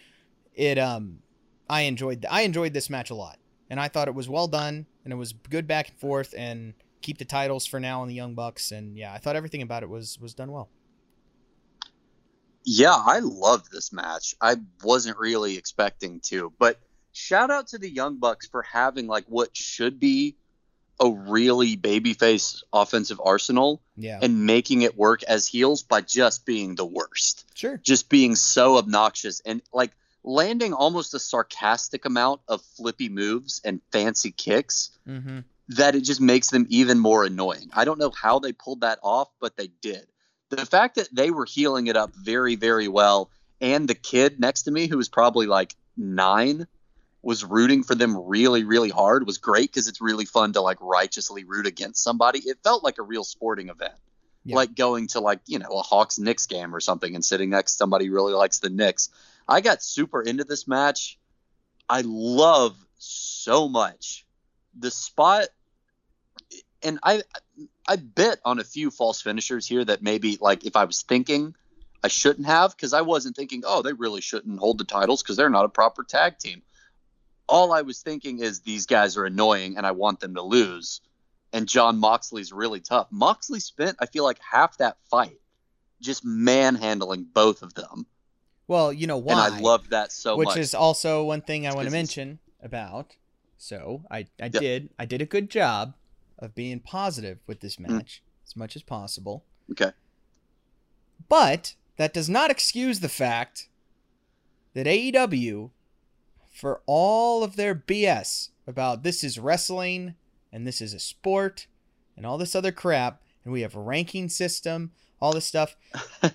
it um I enjoyed I enjoyed this match a lot. And I thought it was well done and it was good back and forth and keep the titles for now on the Young Bucks and yeah, I thought everything about it was was done well. Yeah, I loved this match. I wasn't really expecting to, but shout out to the Young Bucks for having like what should be a really babyface offensive arsenal Yeah. and making it work as heels by just being the worst. sure. Just being so obnoxious and like landing almost a sarcastic amount of flippy moves and fancy kicks Mhm. that it just makes them even more annoying. I don't know how they pulled that off, but they did. The fact that they were heeling it up very, very well, and the kid next to me, who was probably like nine, was rooting for them really, really hard was great because it's really fun to like righteously root against somebody. It felt like a real sporting event. Yeah. Like going to like, you know, a Hawks Knicks game or something and sitting next to somebody who really likes the Knicks. I got super into this match. I love so much the spot and I I bet on a few false finishers here that maybe like if I was thinking I shouldn't have because I wasn't thinking oh they really shouldn't hold the titles because they're not a proper tag team. All I was thinking is these guys are annoying and I want them to lose. And Jon Moxley's really tough. Moxley spent I feel like half that fight just manhandling both of them, Well, you know why? and I loved that so much. which much. is also one thing I want to mention about. So I, I did I did a good job of being positive with this Mm. match as much as possible. okay. But that does not excuse the fact that AEW, for all of their BS about this is wrestling and this is a sport and all this other crap, and we have a ranking system, all this stuff.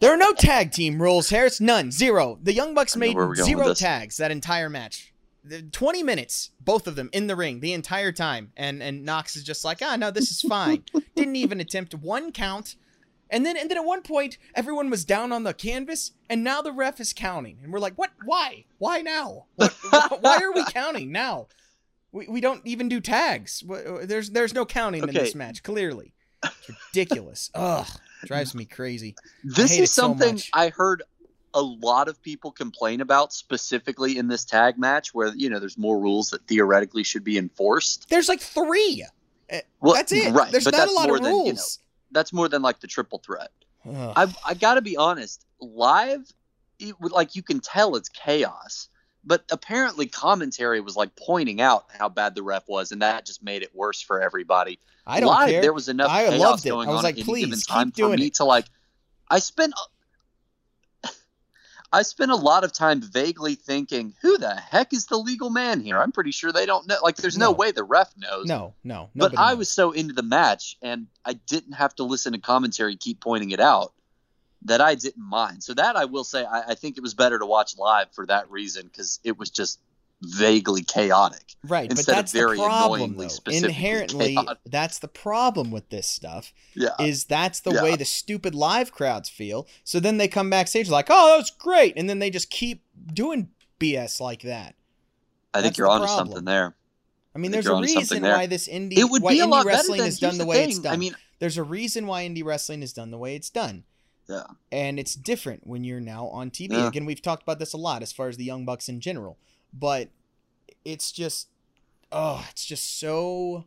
There are no tag team rules, Harris. None. Zero. The Young Bucks made where we're going zero tags that entire match. The 20 minutes, both of them in the ring the entire time. And and Knox is just like, ah, no, this is fine. Didn't even attempt one count. And then and then at one point, everyone was down on the canvas, and now the ref is counting. And we're like, what? Why? Why now? What, why are we counting now? We, we don't even do tags. There's there's no counting in this match. Clearly, it's ridiculous. Ugh, drives me crazy. This is is so something. I heard a lot of people complain about specifically in this tag match where you know there's more rules that theoretically should be enforced. There's like three. Eh, Well, that's it. Right, There's but not a lot more of than, rules. you know, that's more than like the triple threat. Ugh. I I got to be honest, live it, like you can tell it's chaos. But apparently commentary was like pointing out how bad the ref was and that just made it worse for everybody. I don't live care. there was enough I chaos loved it. going I was on like, at any please, given time for me it. to like I spent I spent a lot of time vaguely thinking, who the heck is the legal man here? I'm pretty sure they don't know. Like, there's no, No. way the ref knows. no, no. but I knows. was so into the match, and I didn't have to listen to commentary keep pointing it out that I didn't mind. So that I will say, I, I think it was better to watch live for that reason because it was just vaguely chaotic. right, but instead of that's the very problem. Though. Inherently, chaotic. that's the problem with this stuff. Yeah. Is that's the Yeah. way the stupid live crowds feel. So then they come backstage like, "Oh, that was great," and then they just keep doing BS like that. I think you're the onto problem. something there. I mean, I there's a reason why this indie It would why be a lot wrestling than is done the the way it's done. I mean, there's a reason why indie wrestling is done the way it's done. Yeah. And it's different when you're now on TV. Yeah. Again, we've talked about this a lot as far as the Young Bucks in general. But it's just oh, it's just so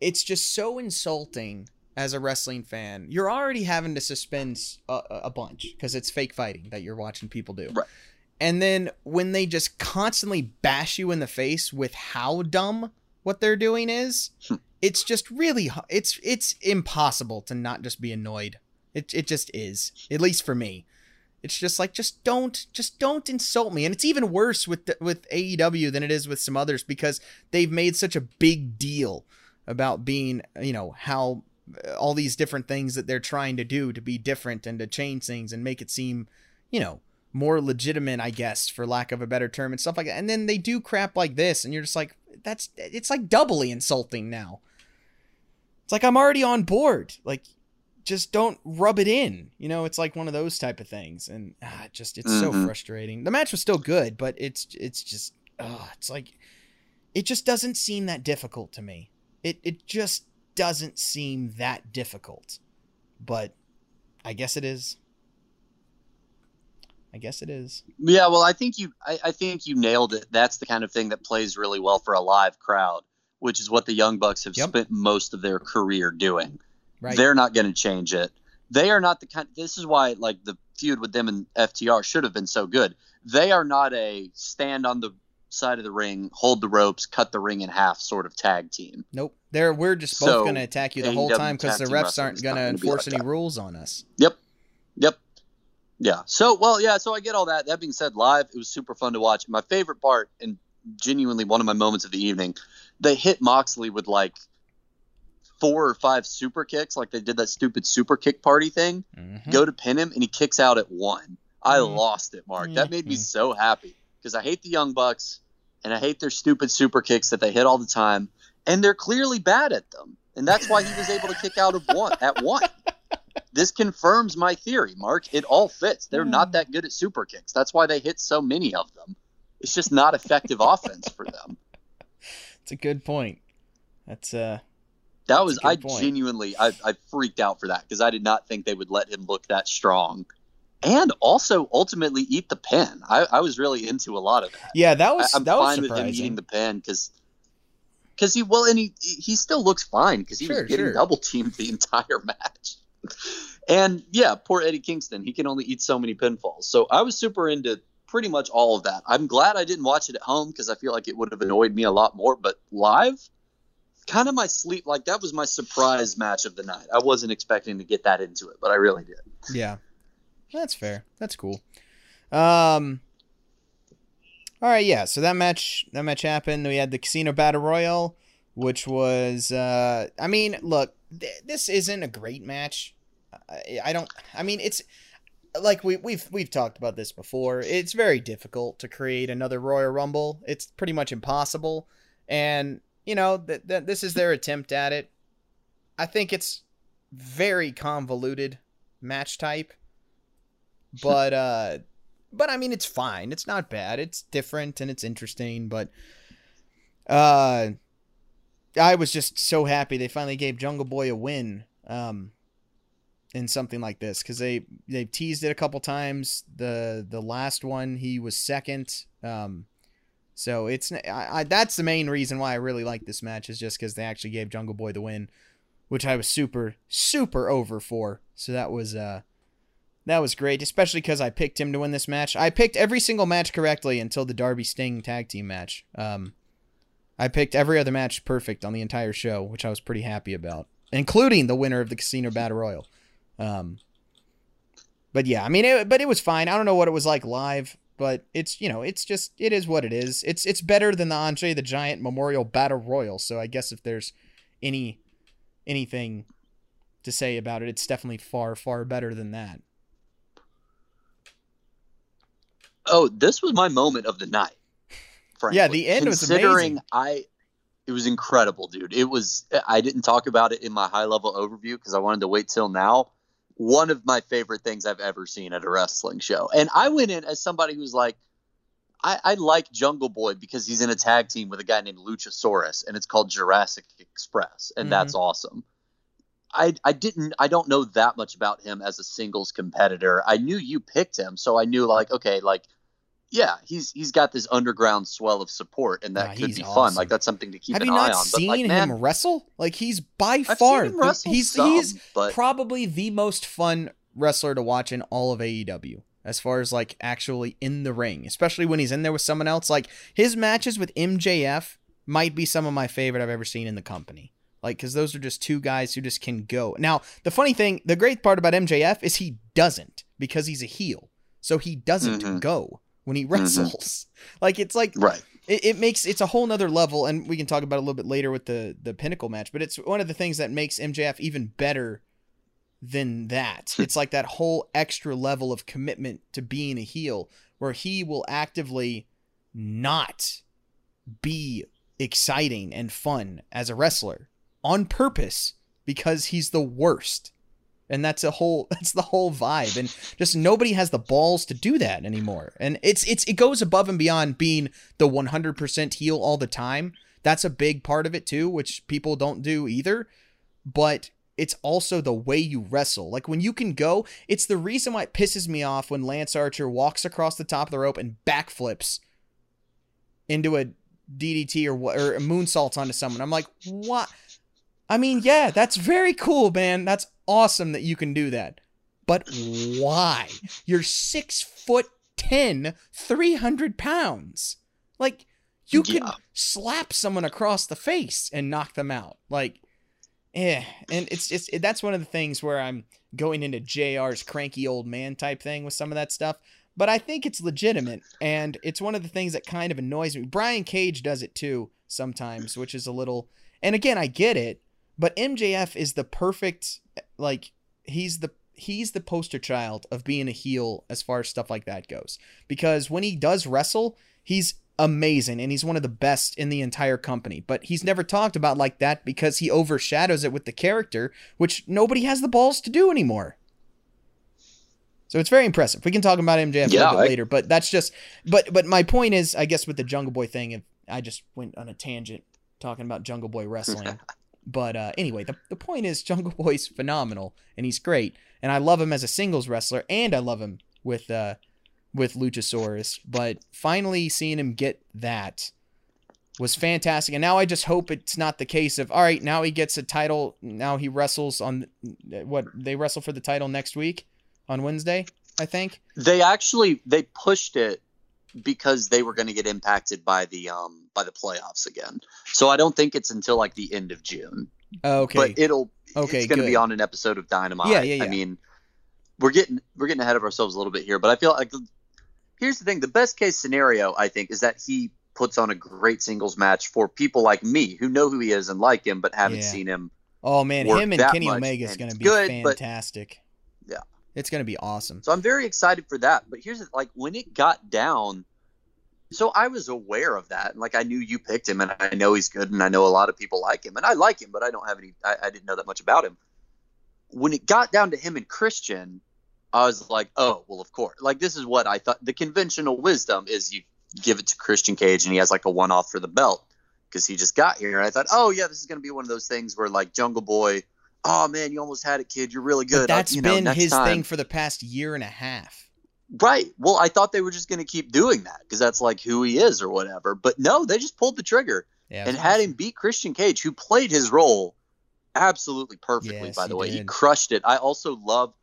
it's just so insulting as a wrestling fan. You're already having to suspend a, a bunch because it's fake fighting that you're watching people do. Right. And then when they just constantly bash you in the face with how dumb what they're doing is, Hmm. it's just really it's it's impossible to not just be annoyed. It it just is. At least for me. It's just like just don't just don't insult me. And it's even worse with the, with AEW than it is with some others because they've made such a big deal about being, you know, how uh, all these different things that they're trying to do to be different and to change things and make it seem, you know, more legitimate, I guess, for lack of a better term and stuff like that. And then they do crap like this and you're just like that's it's like doubly insulting now. It's like I'm already on board. Like just don't rub it in. You know, it's like one of those type of things, and ah, just it's so Mhm. frustrating. The match was still good, but it's it's just oh, it's like it just doesn't seem that difficult to me. It it just doesn't seem that difficult, but I guess it is. I guess it is. Yeah, well, I think you, I, I think you nailed it. That's the kind of thing that plays really well for a live crowd, which is what the Young Bucks have Yep. spent most of their career doing. Right. They're not going to change it. They are not the kind. This is why, like the feud with them and FTR should have been so good. They are not a stand on the side of the ring, hold the ropes, cut the ring in half sort of tag team. Nope. They're we're just both So, going to attack you the whole time because the refs aren't going to enforce like any that. rules on us. Yep. Yep. Yeah. So, well, yeah. So I get all that. That being said, live, it was super fun to watch. My favorite part, and genuinely one of my moments of the evening, they hit Moxley with like four or five super kicks, like they did that stupid super kick party thing. Mhm. Go to pin him, and he kicks out at one. I Mhm. lost it, Mark. That made me Mhm. so happy because I hate the Young Bucks and I hate their stupid super kicks that they hit all the time, and they're clearly bad at them. And that's why he was able to kick out of one at one. This confirms my theory, Mark. It all fits. They're not that good at super kicks. That's why they hit so many of them. It's just not effective offense for them. It's a good point. That's uh That was I point. genuinely I, I freaked out for that because I did not think they would let him look that strong, and also ultimately eat the pin. I, I was really into a lot of that. yeah, that was I'm that was fine with him eating the pin because because he well and he he still looks fine because he Sure, was getting sure. double teamed the entire match. And yeah, poor Eddie Kingston. He can only eat so many pinfalls. So I was super into pretty much all of that. I'm glad I didn't watch it at home because I feel like it would have annoyed me a lot more. But live, kind of my sleep like that was my surprise match of the night. I wasn't expecting to get that into it, but I really did. Yeah. That's fair. That's cool. Um All right, yeah. So that match that match happened. We had the Casino Battle Royal, which was uh I mean, look, th- this isn't a great match. I, I don't I mean, it's like we we've we've talked about this before. It's very difficult to create another Royal Rumble. It's pretty much impossible. And, you know, that th- this is their attempt at it. I think it's very convoluted match type but uh but i mean it's fine. It's not bad. It's different and it's interesting but uh i was just so happy they finally gave jungle boy a win um in something like this because they they teased it a couple times. The the last one he was second um so it's I, I that's the main reason why i really like this match is just because they actually gave jungle boy the win which I was super super over for. So that was uh that was great, especially because I picked him to win this match. I picked every single match correctly until the Darby Sting tag team match. Um, I picked every other match perfect on the entire show, which I was pretty happy about, including the winner of the Casino Battle Royal. Um, but yeah, I mean, it, but it was fine. I don't know what it was like live, but it's you know, it's just it is what it is. It's it's better than the Andre the Giant Memorial Battle Royal. So I guess if there's any anything to say about it, it's definitely far far better than that. Oh, this was my moment of the night. Frankly. Yeah, the end was Considering amazing. I, it was incredible, dude. It was. I didn't talk about it in my high level overview because I wanted to wait till now. One of my favorite things I've ever seen at a wrestling show, and I went in as somebody who's like, I, I like Jungle Boy because he's in a tag team with a guy named Luchasaurus, and it's called Jurassic Express, and Mhm. that's awesome. I, I didn't I don't know that much about him as a singles competitor. I knew you picked him, so I knew like okay, like yeah, he's he's got this underground swell of support, and that could be awesome. fun. Like that's something to keep Have an you eye not on. seen but like, man, him wrestle? Like he's by I've far seen the- he's some, he's but probably the most fun wrestler to watch in all of AEW as far as like actually in the ring, especially when he's in there with someone else. Like his matches with MJF might be some of my favorite I've ever seen in the company. Like, because those are just two guys who just can go. Now, the funny thing, the great part about MJF is he doesn't because he's a heel. So he doesn't Mhm. go when he mm-hmm. wrestles. Like, it's like, Right. it, it makes, it's a whole nother level. And we can talk about it a little bit later with the, the pinnacle match, but it's one of the things that makes MJF even better than that. Hmm. it's like that whole extra level of commitment to being a heel where he will actively not be exciting and fun as a wrestler on purpose because he's the worst. And that's a whole that's the whole vibe and just nobody has the balls to do that anymore. And it's it's it goes above and beyond being the 100% heel all the time. That's a big part of it too, which people don't do either. But it's also the way you wrestle. Like when you can go, it's the reason why it pisses me off when Lance Archer walks across the top of the rope and backflips into a DDT or or a moonsault onto someone. I'm like, what? I mean, yeah, that's very cool, man. That's awesome that you can do that. But why? You're six foot ten, 300 pounds. Like, you could slap someone across the face and knock them out. Like, eh. And it's just, that's one of the things where I'm going into JR's cranky old man type thing with some of that stuff. But I think it's legitimate. And it's one of the things that kind of annoys me. Brian Cage does it too sometimes, which is a little. And again, I get it. But MJF is the perfect, like, he's the he's the poster child of being a heel as far as stuff like that goes. Because when he does wrestle, he's amazing and he's one of the best in the entire company. But he's never talked about like that because he overshadows it with the character, which nobody has the balls to do anymore. So it's very impressive. We can talk about MJF a little bit I- later, but that's just but but my point is I guess with the Jungle Boy thing if I just went on a tangent talking about Jungle Boy wrestling. but uh, anyway, the, the point is Jungle Boy's phenomenal and he's great. And I love him as a singles wrestler and I love him with uh with Luchasaurus. But finally seeing him get that was fantastic. And now I just hope it's not the case of all right, now he gets a title. Now he wrestles on what they wrestle for the title next week on Wednesday, I think. They actually they pushed it because they were going to get impacted by the um by the playoffs again. So I don't think it's until like the end of June. Oh, okay. But it'll Okay, it's going to be on an episode of Dynamite. Yeah, yeah, yeah. I mean, we're getting we're getting ahead of ourselves a little bit here, but I feel like here's the thing: the best case scenario I think is that he puts on a great singles match for people like me who know who he is and like him, but haven't Yeah. seen him. oh man, him and Kenny Omega is going to be good, but- fantastic. Yeah. It's going to be awesome. So I'm very excited for that. But here's the, like when it got down. So I was aware of that, and like I knew you picked him, and I know he's good, and I know a lot of people like him, and I like him, but I don't have any. I, I didn't know that much about him. When it got down to him and Christian, I was like, oh well, of course. Like this is what I thought. The conventional wisdom is you give it to Christian Cage, and he has like a one-off for the belt because he just got here, and I thought, oh yeah, this is gonna be one of those things where like Jungle Boy. Oh man, you almost had it, kid. You're really good. But that's you know, been his time. thing for the past year and a half. Right. Well, I thought they were just going to keep doing that because that's like who he is or whatever. But no, they just pulled the trigger Yeah, and had him beat Christian Cage, who played his role absolutely perfectly, Yes, by the he way. He did. crushed crushed it. I also love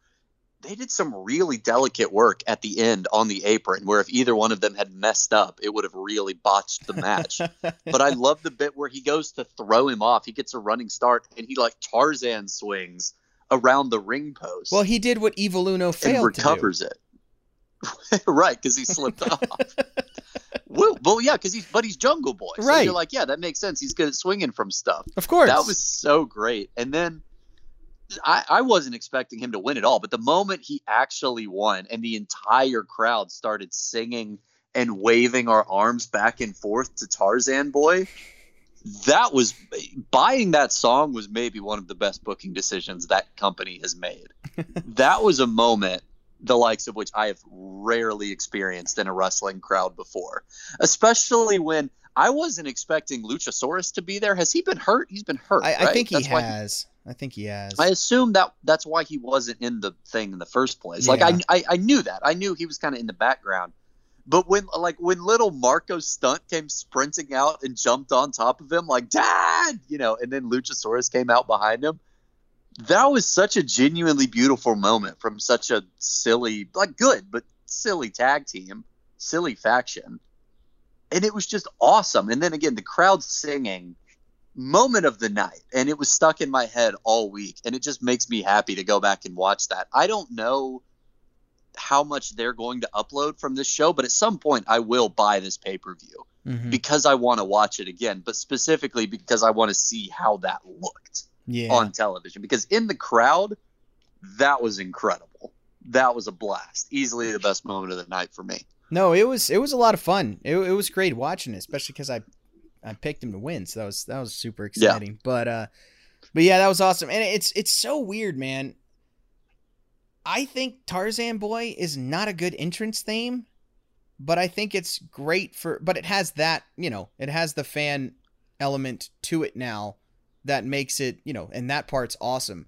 they did some really delicate work at the end on the apron where if either one of them had messed up, it would have really botched the match. but I love the bit where he goes to throw him off. He gets a running start and he like Tarzan swings around the ring post well, he did what Evil Uno and failed recovers it. right, because he slipped off. well, well, yeah, because he's but he's Jungle Boy, so Right. you're like, yeah, that makes sense. He's good at swinging from stuff. Of course. That was so great. And then I, I wasn't expecting him to win at all, but the moment he actually won, and the entire crowd started singing and waving our arms back and forth to Tarzan Boy. That was buying that song was maybe one of the best booking decisions that company has made. that was a moment the likes of which I have rarely experienced in a wrestling crowd before, especially when I wasn't expecting Luchasaurus to be there. Has he been hurt? He's been hurt. I, I think he That's has. I think he has. I assume that that's why he wasn't in the thing in the first place. Like Yeah. I, I, I knew that. I knew he was kind of in the background. But when like when little Marco Stunt came sprinting out and jumped on top of him, like Dad, you know, and then Luchasaurus came out behind him. That was such a genuinely beautiful moment from such a silly, like good but silly tag team, silly faction, and it was just awesome. And then again, the crowd singing moment of the night. And it was stuck in my head all week. And it just makes me happy to go back and watch that. I don't know how much they're going to upload from this show but at some point i will buy this pay-per-view Mhm. because i want to watch it again but specifically because i want to see how that looked Yeah. on television because in the crowd that was incredible that was a blast easily the best moment of the night for me No, it was it was a lot of fun. It, it was great watching it, especially because I I picked him to win, so that was that was super exciting. But uh, but yeah, that was awesome, and it's it's so weird, man. I think Tarzan Boy is not a good entrance theme, but I think it's great for. But it has that you know it has the fan element to it now that makes it you know and that part's awesome.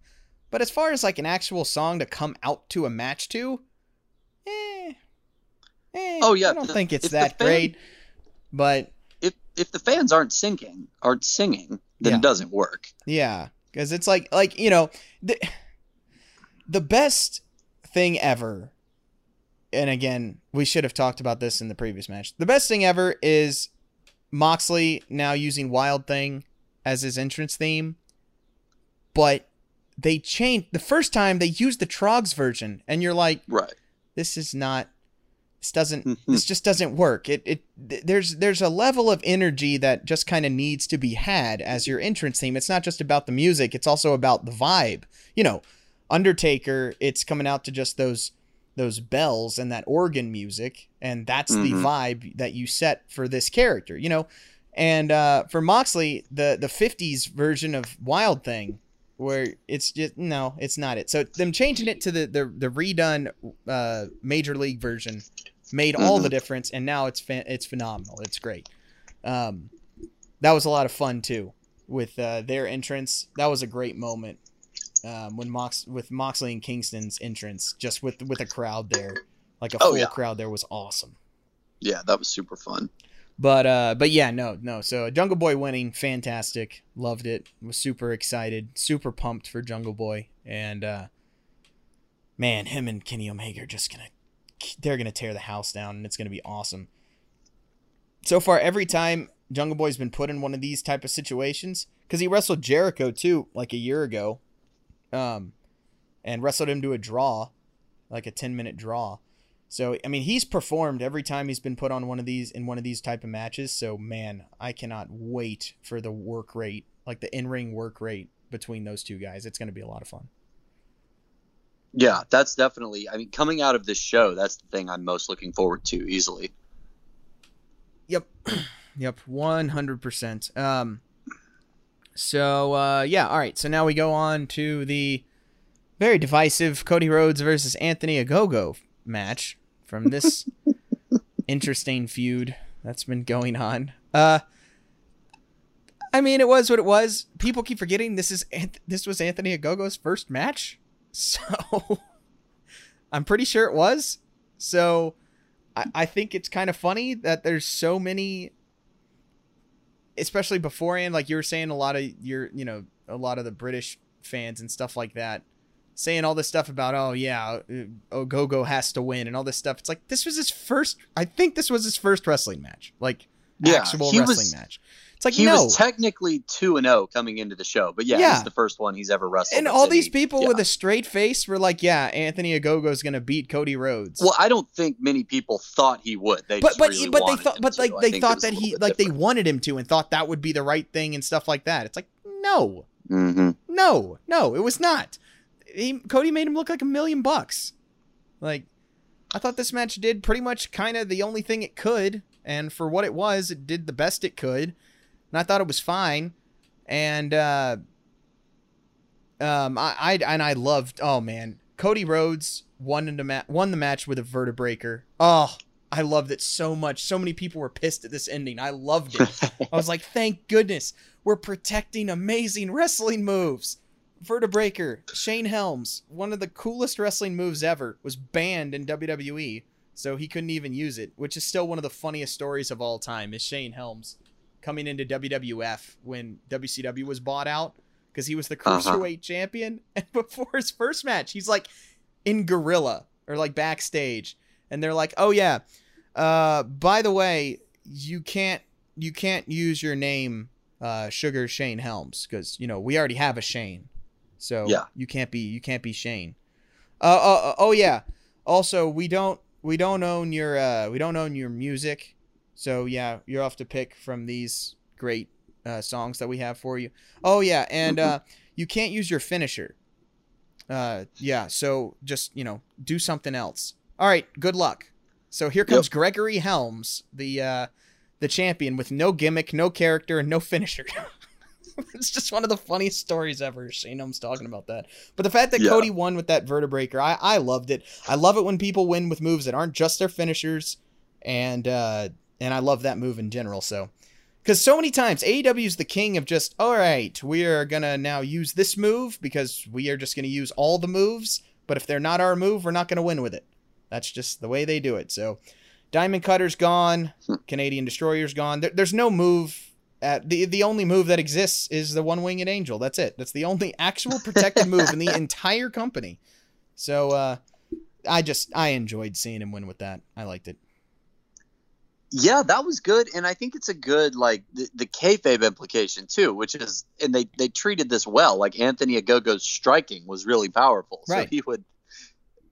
But as far as like an actual song to come out to a match to, eh, eh, Oh, yeah, I don't the- think it's that fan- great. But if if the fans aren't singing aren't singing then Yeah. it doesn't work Yeah, because it's like like you know the the best thing ever. And again, we should have talked about this in the previous match. The best thing ever is Moxley now using Wild Thing as his entrance theme, but they changed the first time they used the Troggs version, and you're like, right. this is not this doesn't this just doesn't work. It it th- there's there's a level of energy that just kind of needs to be had as your entrance theme. It's not just about the music it's also about the vibe. You know undertaker it's coming out to just those those bells and that organ music and that's the Mhm. vibe that you set for this character you know and uh for moxley the the 50s version of wild thing where it's just no, it's not it. So them changing it to the the, the redone uh, major league version made all the difference, and now it's fa- it's phenomenal. It's great. Um, that was a lot of fun too with uh, their entrance. That was a great moment um, when Mox with Moxley and Kingston's entrance, just with with a crowd there, like a Oh, full yeah. crowd there was awesome. yeah that was super fun But uh but yeah, no, no. So Jungle Boy winning, fantastic. Loved it. Was super excited, super pumped for Jungle Boy. And uh man, him and Kenny Omega are just gonna they're gonna tear the house down and it's gonna be awesome. So far, every time Jungle Boy's been put in one of these type of situations, because he wrestled Jericho too, like a year ago. Um and wrestled him to a draw, like a ten minute draw. So I mean, he's performed every time he's been put on one of these in one of these type of matches. So man, I cannot wait for the work rate, like the in-ring work rate between those two guys. It's going to be a lot of fun. yeah that's definitely i mean coming out of this show that's the thing i'm most looking forward to easily Yep. yep, 100%. Um so uh yeah, all right. So now we go on to the very divisive Cody Rhodes versus Anthony Ogogo match from this interesting feud that's been going on. Uh I mean, it was what it was. People keep forgetting this is this was Anthony Ogogo's first match. So I'm pretty sure it was. So I, I think it's kind of funny that there's so many especially beforehand, like you were saying, a lot of your, you know, a lot of the British fans and stuff like that, saying all this stuff about, oh yeah, Ogogo has to win and all this stuff. It's like this was his first. I think this was his first wrestling match, like Yeah, actual wrestling was- match. It's like he no, was technically 2 and 0 coming into the show but yeah, Yeah. it's the first one he's ever wrestled and all any- these people yeah. with a straight face were like, yeah, Anthony Ogogo's gonna beat Cody Rhodes. well i don't think many people thought he would they but but really but they thought but like they thought that he like they wanted him to and thought that would be the right thing and stuff like that. It's like no, Mhm. No, no, it was not. He, Cody made him look like a million bucks. Like, I thought this match did pretty much kind of the only thing it could, and for what it was, it did the best it could, and I thought it was fine. And uh, um, I, I and I loved. Oh man, Cody Rhodes won the ma- won the match with a vertebreaker. Oh, I loved it so much. So many people were pissed at this ending. I loved it. I was like, thank goodness we're protecting amazing wrestling moves. Vertebreaker, Shane Helms, one of the coolest wrestling moves ever, was banned in WWE, so he couldn't even use it, which is still one of the funniest stories of all time. Is Shane Helms coming into WWF when WCW was bought out because he was the Uh-huh. cruiserweight champion, and before his first match, he's like in Gorilla or like backstage, and they're like, "Oh yeah, uh, by the way, you can't you can't use your name uh, Sugar Shane Helms because you know we already have a Shane, so Yeah. you can't be you can't be Shane. Uh, oh, oh yeah. Also, we don't we don't own your uh, we don't own your music, so yeah, you'll have to pick from these great uh, songs that we have for you. Oh yeah, and uh, you can't use your finisher. Uh, yeah, so just you know do something else. All right, good luck. So here comes Gregory Helms, the uh, the champion with no gimmick, no character, and no finisher. it's just one of the funniest stories ever. Shane Helms talking about that. But the fact that Yeah. Cody won with that vertebreaker, I I loved it. I love it when people win with moves that aren't just their finishers, and uh, and I love that move in general. So. Because so many times AEW is the king of just, all right, we are going to now use this move because we are just going to use all the moves. But if they're not our move, we're not going to win with it. That's just the way they do it. So Diamond Cutter's gone, Canadian Destroyer's gone. There, there's no move. At, the the only move that exists is the one winged angel. That's it. That's the only actual protected move in the entire company. So uh, I just I enjoyed seeing him win with that. I liked it. Yeah, that was good, and I think it's a good like the, the kayfabe implication too, which is, and they they treated this well. Like Anthony Ogogo's striking was really powerful, so Right. he would.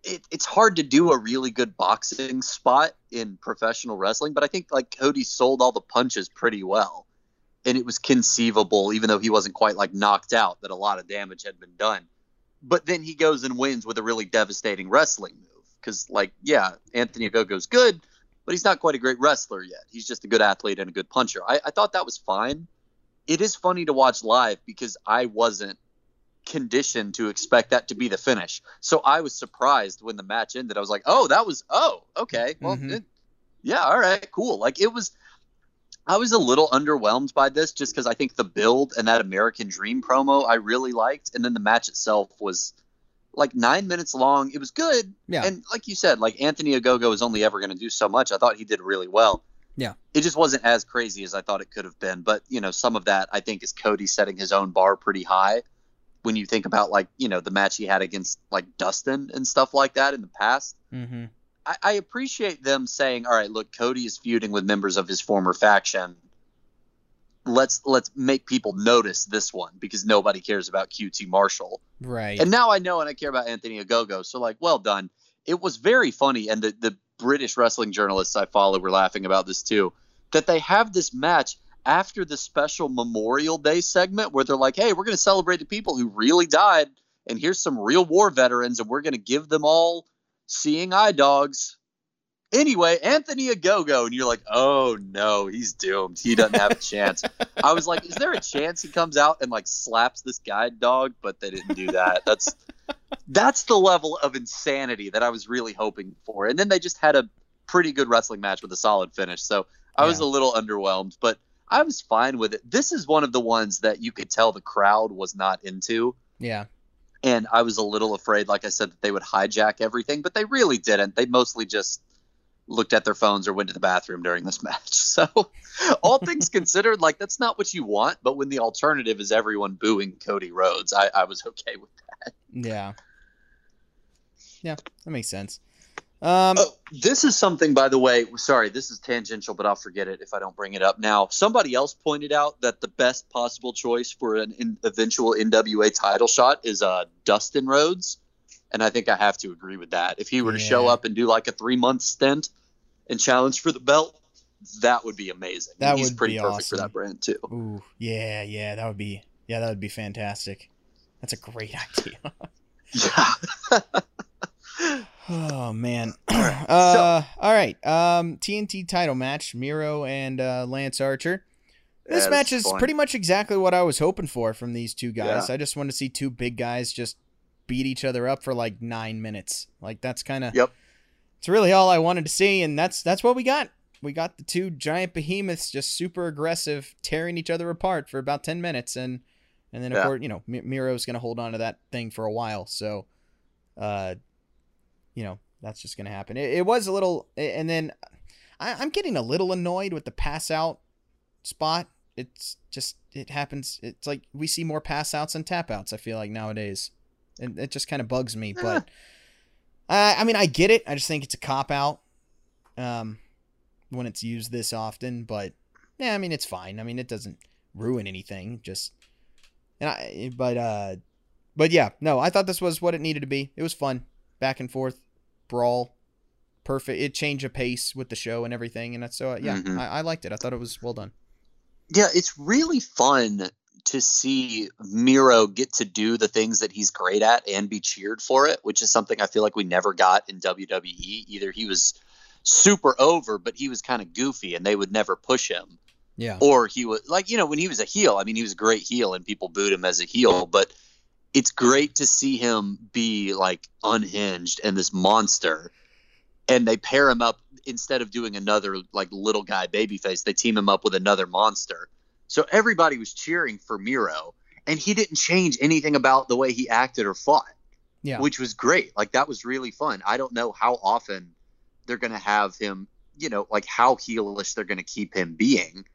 It, it's hard to do a really good boxing spot in professional wrestling, but I think like Cody sold all the punches pretty well, and it was conceivable, even though he wasn't quite like knocked out, that a lot of damage had been done. But then he goes and wins with a really devastating wrestling move, because like yeah, Anthony Ogogo's good but he's not quite a great wrestler yet. He's just a good athlete and a good puncher. I, I thought that was fine. It is funny to watch live because I wasn't conditioned to expect that to be the finish. So I was surprised when the match ended. I was like, oh, that was, oh, okay. Well, Mhm. it- yeah, all right, cool. Like it was, I was a little underwhelmed by this just because I think the build and that American Dream promo I really liked. And then the match itself was like nine minutes long. It was good. Yeah. And like you said, like Anthony Ogogo is only ever going to do so much. I thought he did really well. Yeah. It just wasn't as crazy as I thought it could have been. But, you know, some of that I think is Cody setting his own bar pretty high when you think about like, you know, the match he had against like Dustin and stuff like that in the past. Mm-hmm. I, I appreciate them saying, "All right, look, Cody is feuding with members of his former faction. Let's let's make people notice this one because nobody cares about QT Marshall." Right. And now I know and I care about Anthony Ogogo. So like, well done. It was very funny, and the the British wrestling journalists I follow were laughing about this too. That they have this match after the special Memorial Day segment where they're like, "Hey, we're going to celebrate the people who really died, and here's some real war veterans, and we're going to give them all seeing eye dogs." Anyway, Anthony Ogogo, and you're like, "Oh no, he's doomed. He doesn't have a chance." I was like, "Is there a chance he comes out and like slaps this guide dog?" But they didn't do that. That's that's the level of insanity that I was really hoping for. And then they just had a pretty good wrestling match with a solid finish. So I was a little underwhelmed, but I was fine with it. This is one of the ones that you could tell the crowd was not into. yeah. And I was a little afraid, like I said, that they would hijack everything, but they really didn't. They mostly just looked at their phones or went to the bathroom during this match. So, all things considered, like that's not what you want. But when the alternative is everyone booing Cody Rhodes, I, I was okay with that. Yeah. Yeah, that makes sense. Um, Oh, this is something, by the way. Sorry, this is tangential, but I'll forget it if I don't bring it up now. Somebody else pointed out that the best possible choice for an in, eventual NWA title shot is uh, Dustin Rhodes, and I think I have to agree with that. If he were to show up and do like a three month stint and challenge for the belt, that would be amazing. That He's would pretty be perfect for that brand too. Ooh, yeah, yeah, that would be yeah, that would be fantastic. That's a great idea. Yeah. oh man. uh, all right. Um, TNT title match: Miro and uh, Lance Archer. This match is fun. pretty much exactly what I was hoping for from these two guys. Yeah. I just want to see two big guys just beat each other up for like nine minutes. Like that's kind of Yep. It's really all I wanted to see, and that's that's what we got. We got the two giant behemoths just super aggressive, tearing each other apart for about ten minutes, and and then of Yeah. course you know Mi- Miro's gonna hold on to that thing for a while. So, uh, you know that's just gonna happen. It, it was a little, and then I, I'm getting a little annoyed with the pass out spot. It's just it happens. It's like we see more pass outs and tap outs. I feel like nowadays, and it just kind of bugs me. But uh, I mean, I get it. I just think it's a cop out um, when it's used this often. But yeah, I mean, it's fine. I mean, it doesn't. ruin anything. Just and I, but uh, but yeah, no, I thought this was what it needed to be. It was fun, back and forth, brawl, perfect. It changed a pace with the show and everything, and that's so uh, yeah, Mhm. I, I liked it. I thought it was well done. Yeah, it's really fun to see Miro get to do the things that he's great at and be cheered for it, which is something I feel like we never got in WWE. Either he was super over, but he was kind of goofy and they would never push him, Yeah, or he was like, you know, when he was a heel, I mean, he was a great heel and people booed him as a heel, but it's great to see him be like unhinged and this monster. And they pair him up instead of doing another like little guy babyface, they team him up with another monster. So everybody was cheering for Miro, and he didn't change anything about the way he acted or fought, yeah, which was great. Like that was really fun. I don't know how often they're going to have him, you know, like how heelish they're going to keep him being.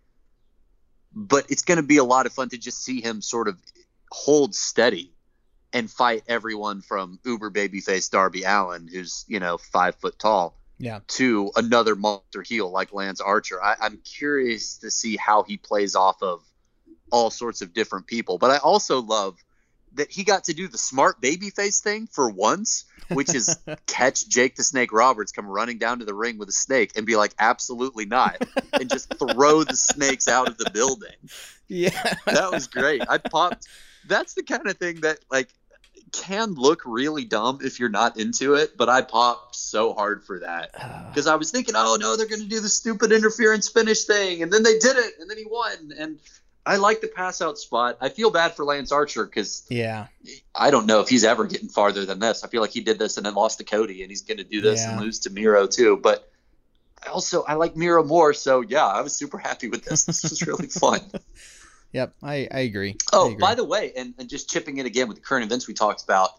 But it's going to be a lot of fun to just see him sort of hold steady and fight everyone from Uber babyface Darby Allin, who's you know five foot tall, yeah, to another monster heel like Lance Archer. I, I'm curious to see how he plays off of all sorts of different people. But I also love that he got to do the smart babyface thing for once, which is catch Jake the Snake Roberts come running down to the ring with a snake and be like, absolutely not, and just throw the snakes out of the building yeah. that was great. I popped. That's the kind of thing that like can look really dumb if you're not into it, but I popped so hard for that because I was thinking, oh no, they're going to do the stupid interference finish thing, and then they did it, and then he won, and I like the pass out spot. I feel bad for Lance Archer because yeah, I don't know if he's ever getting farther than this. I feel like he did this and then lost to Cody, and he's going to do this and lose to Miro too. But I also I like Miro more, so yeah, I was super happy with this. This was really fun. Yep. I I agree. I Oh, agree. by the way, and, and just chipping in again with the current events we talked about,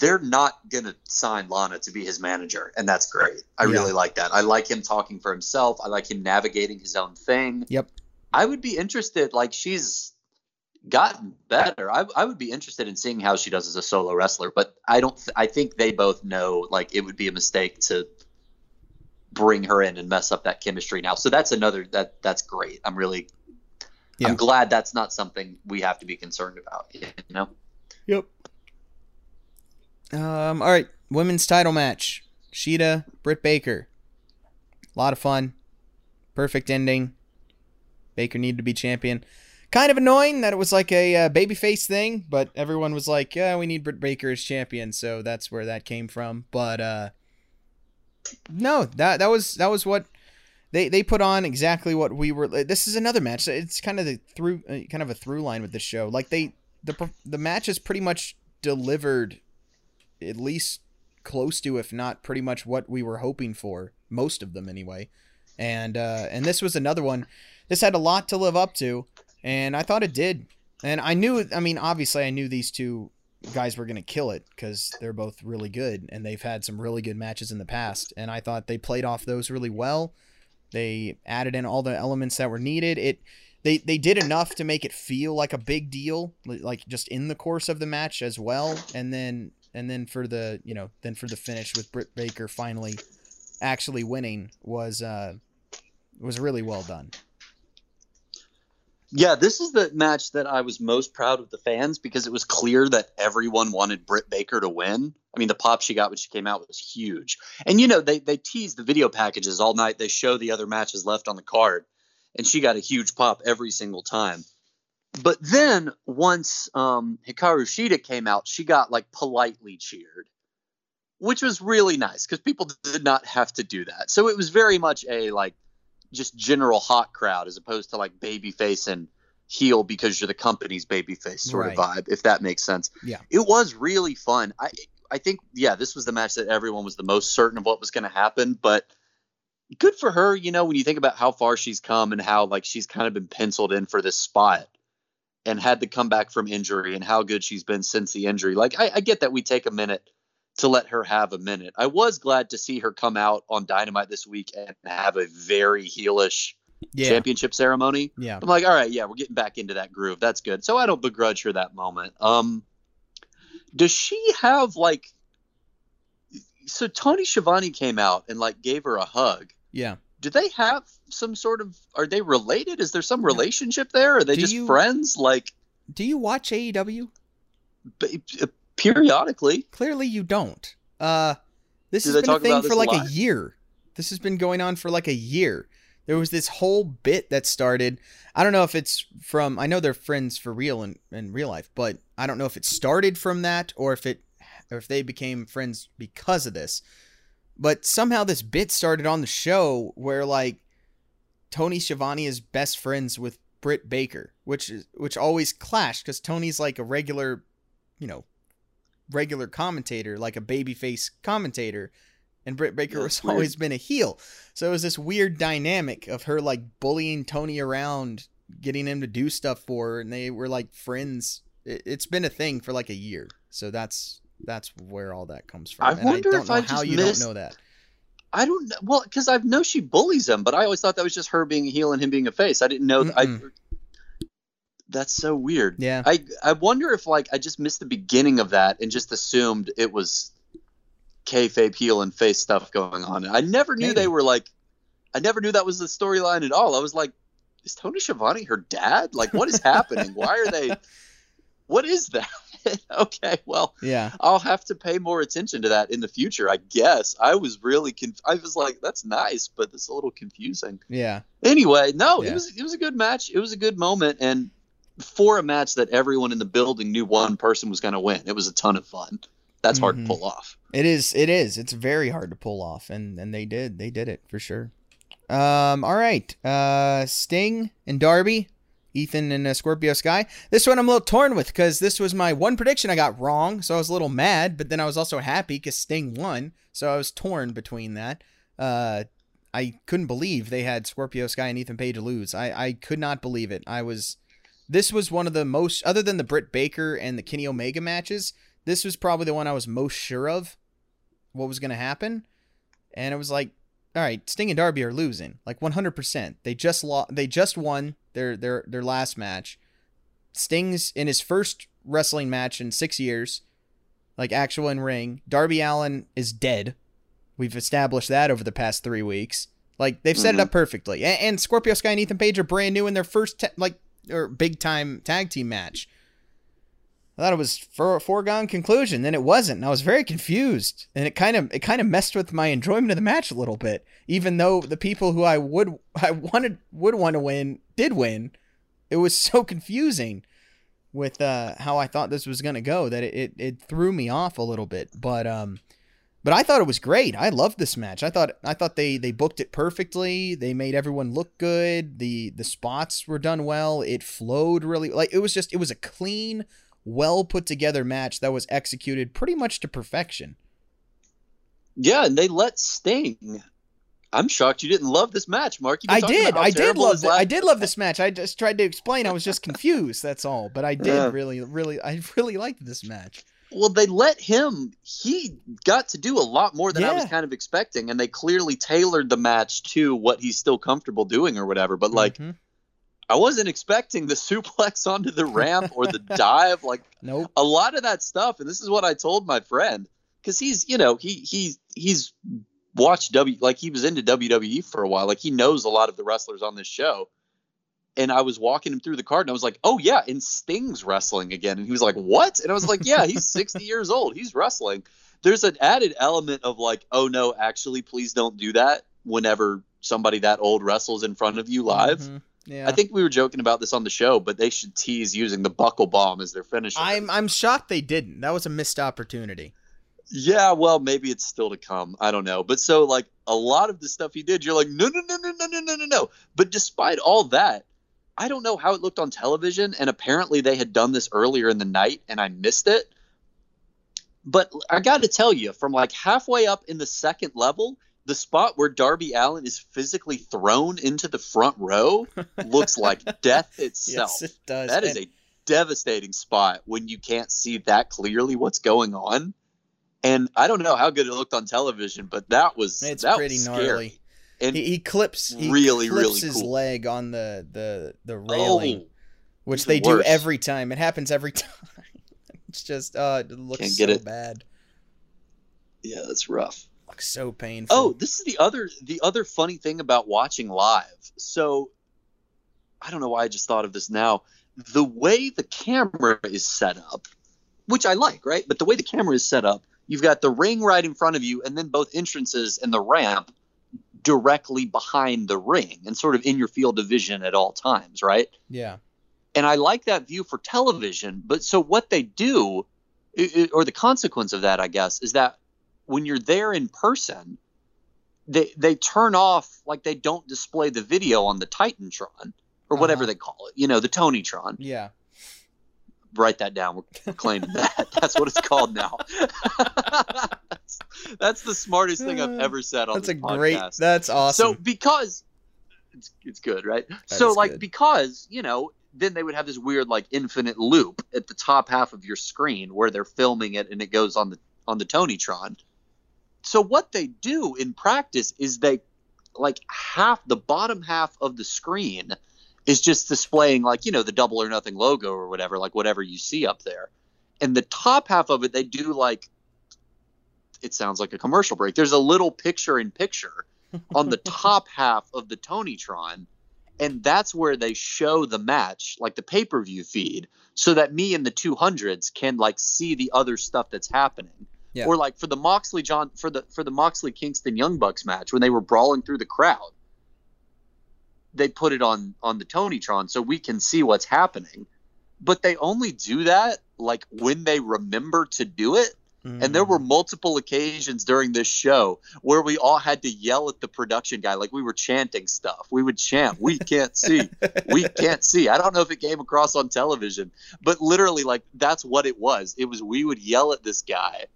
they're not going to sign Lana to be his manager, and that's great. I Yeah. really like that. I like him talking for himself. I like him navigating his own thing. Yep. I would be interested. Like she's gotten better. I, I would be interested in seeing how she does as a solo wrestler, but I don't. Th- I think they both know like it would be a mistake to bring her in and mess up that chemistry now. So that's another that that's great. I'm really Yeah. I'm glad that's not something we have to be concerned about. You know, Yep. Um. All right. Women's title match: Shida, Britt Baker. A lot of fun. Perfect ending. Baker needed to be champion. Kind of annoying that it was like a uh, babyface thing, but everyone was like, "Yeah, we need Britt Baker as champion," so that's where that came from. But uh, no, that that was that was what they they put on exactly what we were. This is another match. It's kind of the through uh, kind of a through line with the show. Like they the the match is pretty much delivered at least close to if not pretty much what we were hoping for most of them anyway and uh and this was another one this had a lot to live up to and i thought it did and i knew i mean obviously i knew these two guys were going to kill it because they're both really good and they've had some really good matches in the past and i thought they played off those really well they added in all the elements that were needed. It they they did enough to make it feel like a big deal like just in the course of the match as well. And then and then for the you know then for the finish with Britt Baker finally actually winning was uh was really well done yeah, this is the match that I was most proud of the fans because it was clear that everyone wanted Britt Baker to win. I mean, the pop she got when she came out was huge, and you know they they tease the video packages all night. They show the other matches left on the card, and she got a huge pop every single time. But then once um, Hikaru Shida came out, she got like politely cheered, which was really nice because people did not have to do that. So it was very much a like just general hot crowd as opposed to like babyface and heel because you're the company's babyface sort of vibe, if that makes sense. Yeah. It was really fun. I I think yeah, this was the match that everyone was the most certain of what was going to happen, but good for her, you know, when you think about how far she's come and how like she's kind of been penciled in for this spot and had to come back from injury and how good she's been since the injury. Like I, I get that we take a minute to let her have a minute. I was glad to see her come out on Dynamite this week and have a very heelish yeah championship ceremony. yeah I'm like, all right, yeah, we're getting back into that groove. That's good. So I don't begrudge her that moment. Um, does she have like? So Tony Schiavone came out and like gave her a hug, yeah do they have some sort of? Are they related? Is there some relationship there? Are they Do just you- friends? Like Do you watch AEW? Periodically. Clearly, you don't. Uh, this Do has been a thing for this a like a year. This has been going on for like a year. There was this whole bit that started. I don't know if it's from. I know they're friends for real in, in real life, but I don't know if it started from that or if it or if they became friends because of this. But somehow this bit started on the show where like Tony Schiavone is best friends with Britt Baker, which is which always clashed because Tony's like a regular, you know, regular commentator, like a babyface commentator, and Britt Baker Yeah, has weird. always been a heel. So it was this weird dynamic of her like bullying Tony around, getting him to do stuff for her, and they were like friends. It, it's been a thing for like a year. So that's that's where all that comes from. I and wonder I don't if know I how just you missed- don't know that. I don't know. Well, because I know she bullies him, but I always thought that was just her being a heel and him being a face. I didn't know. That I. that's so weird. Yeah. I I wonder if like I just missed the beginning of that and just assumed it was kayfabe heel and face stuff going on. I never knew Maybe. they were like. I never knew that was the storyline at all. I was like, is Tony Schiavone her dad? Like, what is happening? Why are they? What is that? okay, well, Yeah. I'll have to pay more attention to that in the future, I guess. I was really conf- I was like, that's nice, but it's a little confusing. Yeah. Anyway, no, Yeah. it was it was a good match. It was a good moment, and for a match that everyone in the building knew one person was going to win, it was a ton of fun. That's hard Mhm. to pull off. It is. It is. It's very hard to pull off, and and they did. They did it for sure. Um. All right. Uh. Sting and Darby, Ethan and uh, Scorpio Sky. This one I'm a little torn with because this was my one prediction I got wrong, so I was a little mad, but then I was also happy because Sting won, so I was torn between that. Uh. I couldn't believe they had Scorpio Sky and Ethan Page lose. I I could not believe it. I was. This was one of the most, other than the Britt Baker and the Kenny Omega matches. This was probably the one I was most sure of what was going to happen. And it was like, all right, Sting and Darby are losing, like 100%. They just lost, they just won their their their last match. Sting's in his first wrestling match in 6 years, like actual in ring. Darby Allin is dead. We've established that over the past 3 weeks. Like they've set it Mhm. up perfectly. And, and Scorpio Sky and Ethan Page are brand new in their first te- like or big time tag team match. I thought it was for a foregone conclusion. Then it wasn't. And I was very confused, and it kind of it kind of messed with my enjoyment of the match a little bit. Even though the people who I would I wanted would want to win did win, it was so confusing with uh, how I thought this was gonna go that it, it it threw me off a little bit. But um, but I thought it was great. I loved this match. I thought I thought they they booked it perfectly. They made everyone look good. The the spots were done well. It flowed really like it was just it was a clean, well put together match that was executed pretty much to perfection. Yeah, and they let Sting. I'm shocked you didn't love this match, Mark. I did. I did love it. I did love this match. I just tried to explain. I was just confused. That's all. But I did Yeah. really, really, I really liked this match. Well, they let him. He got to do a lot more than I was kind of expecting, and they clearly tailored the match to what he's still comfortable doing or whatever. But like, Mhm. I wasn't expecting the suplex onto the ramp or the dive. Like nope. a lot of that stuff, and this is what I told my friend because he's, you know, he he's he's watched W like he was into WWE for a while. Like he knows a lot of the wrestlers on this show. And I was walking him through the card, and I was like, "Oh yeah, and Sting's wrestling again." And he was like, "What?" And I was like, "Yeah, he's 60 years old. He's wrestling." There's an added element of like, "Oh no, actually, please don't do that." Whenever somebody that old wrestles in front of you live, Mhm. Yeah. I think we were joking about this on the show, but they should tease using the buckle bomb as their finisher. I'm I'm shocked they didn't. That was a missed opportunity. Yeah, well, maybe it's still to come. I don't know. But so like a lot of the stuff he did, you're like, no, no, no, no, no, no, no, no, no. But despite all that, I don't know how it looked on television, and apparently they had done this earlier in the night, and I missed it. But I got to tell you, from like halfway up in the second level, the spot where Darby Allin is physically thrown into the front row looks like death itself. Yes, it does. That is And- a devastating spot when you can't see that clearly what's going on. And I don't know how good it looked on television, but that was It's that pretty was gnarly. And he, he clips he really, clips really his cool. leg on the the the railing, oh, which they do every time. It happens every time. it's just uh, it looks Can't so it. bad. yeah, that's rough. Looks so painful. Oh, this is the other the other funny thing about watching live. So I don't know why I just thought of this now. The way the camera is set up, which I like, right? But the way the camera is set up, you've got the ring right in front of you and then both entrances and the ramp directly behind the ring and sort of in your field of vision at all times, right? yeah. and I like that view for television. But so what they do, or the consequence of that, I guess, is that when you're there in person, they they turn off like they don't display the video on the Titantron or whatever Uh-huh. they call it. You know, the Tonytron. Yeah. Write that down. We're, claiming that. That's what it's called now. that's, that's the smartest thing I've uh, ever said on That's a this great. podcast. That's awesome. So because it's it's good, right? That so like good. because, you know, then they would have this weird like infinite loop at the top half of your screen where they're filming it and it goes on the on the Tonytron. So what they do in practice is they like half the bottom half of the screen is just displaying like, you know, the double or nothing logo or whatever, like whatever you see up there. And the top half of it they do like it sounds like a commercial break. There's a little picture in picture on the top half of the Tonytron, and that's where they show the match, like the pay per view feed, so that me and the 200s can like see the other stuff that's happening. Yeah. Or like for the Moxley John for the for the Moxley Kingston Young Bucks match when they were brawling through the crowd, they put it on on the Tonytron so we can see what's happening. But they only do that like when they remember to do it and there were mm. multiple occasions during this show where we all had to yell at the production guy like we were chanting stuff. We would chant, "We can't see. We can't see." I don't know if it came across on television, but literally like that's what it was. It was we would yell at this guy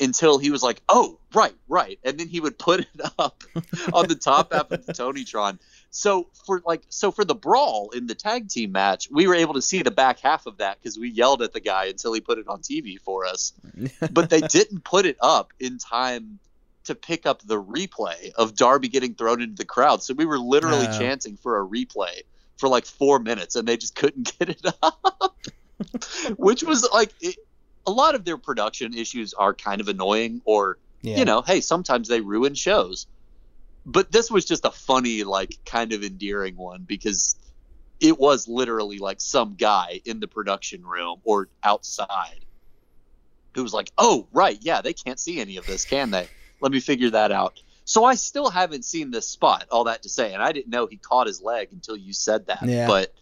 until he was like, "Oh, right, right." And then he would put it up on the top half of the Tonytron. So for like so for the brawl in the tag team match, we were able to see the back half of that because we yelled at the guy until he put it on TV for us. but they didn't put it up in time to pick up the replay of Darby getting thrown into the crowd. So we were literally chanting for a replay for like four minutes, and they just couldn't get it up. Which was like it, a lot of their production issues are kind of annoying, or yeah. you know, hey, sometimes they ruin shows. But this was just a funny, like, kind of endearing one because it was literally like some guy in the production room or outside who was like, "Oh, right, yeah, they can't see any of this, can they? Let me figure that out." So I still haven't seen this spot. All that to say, and I didn't know he caught his leg until you said that. Yeah. But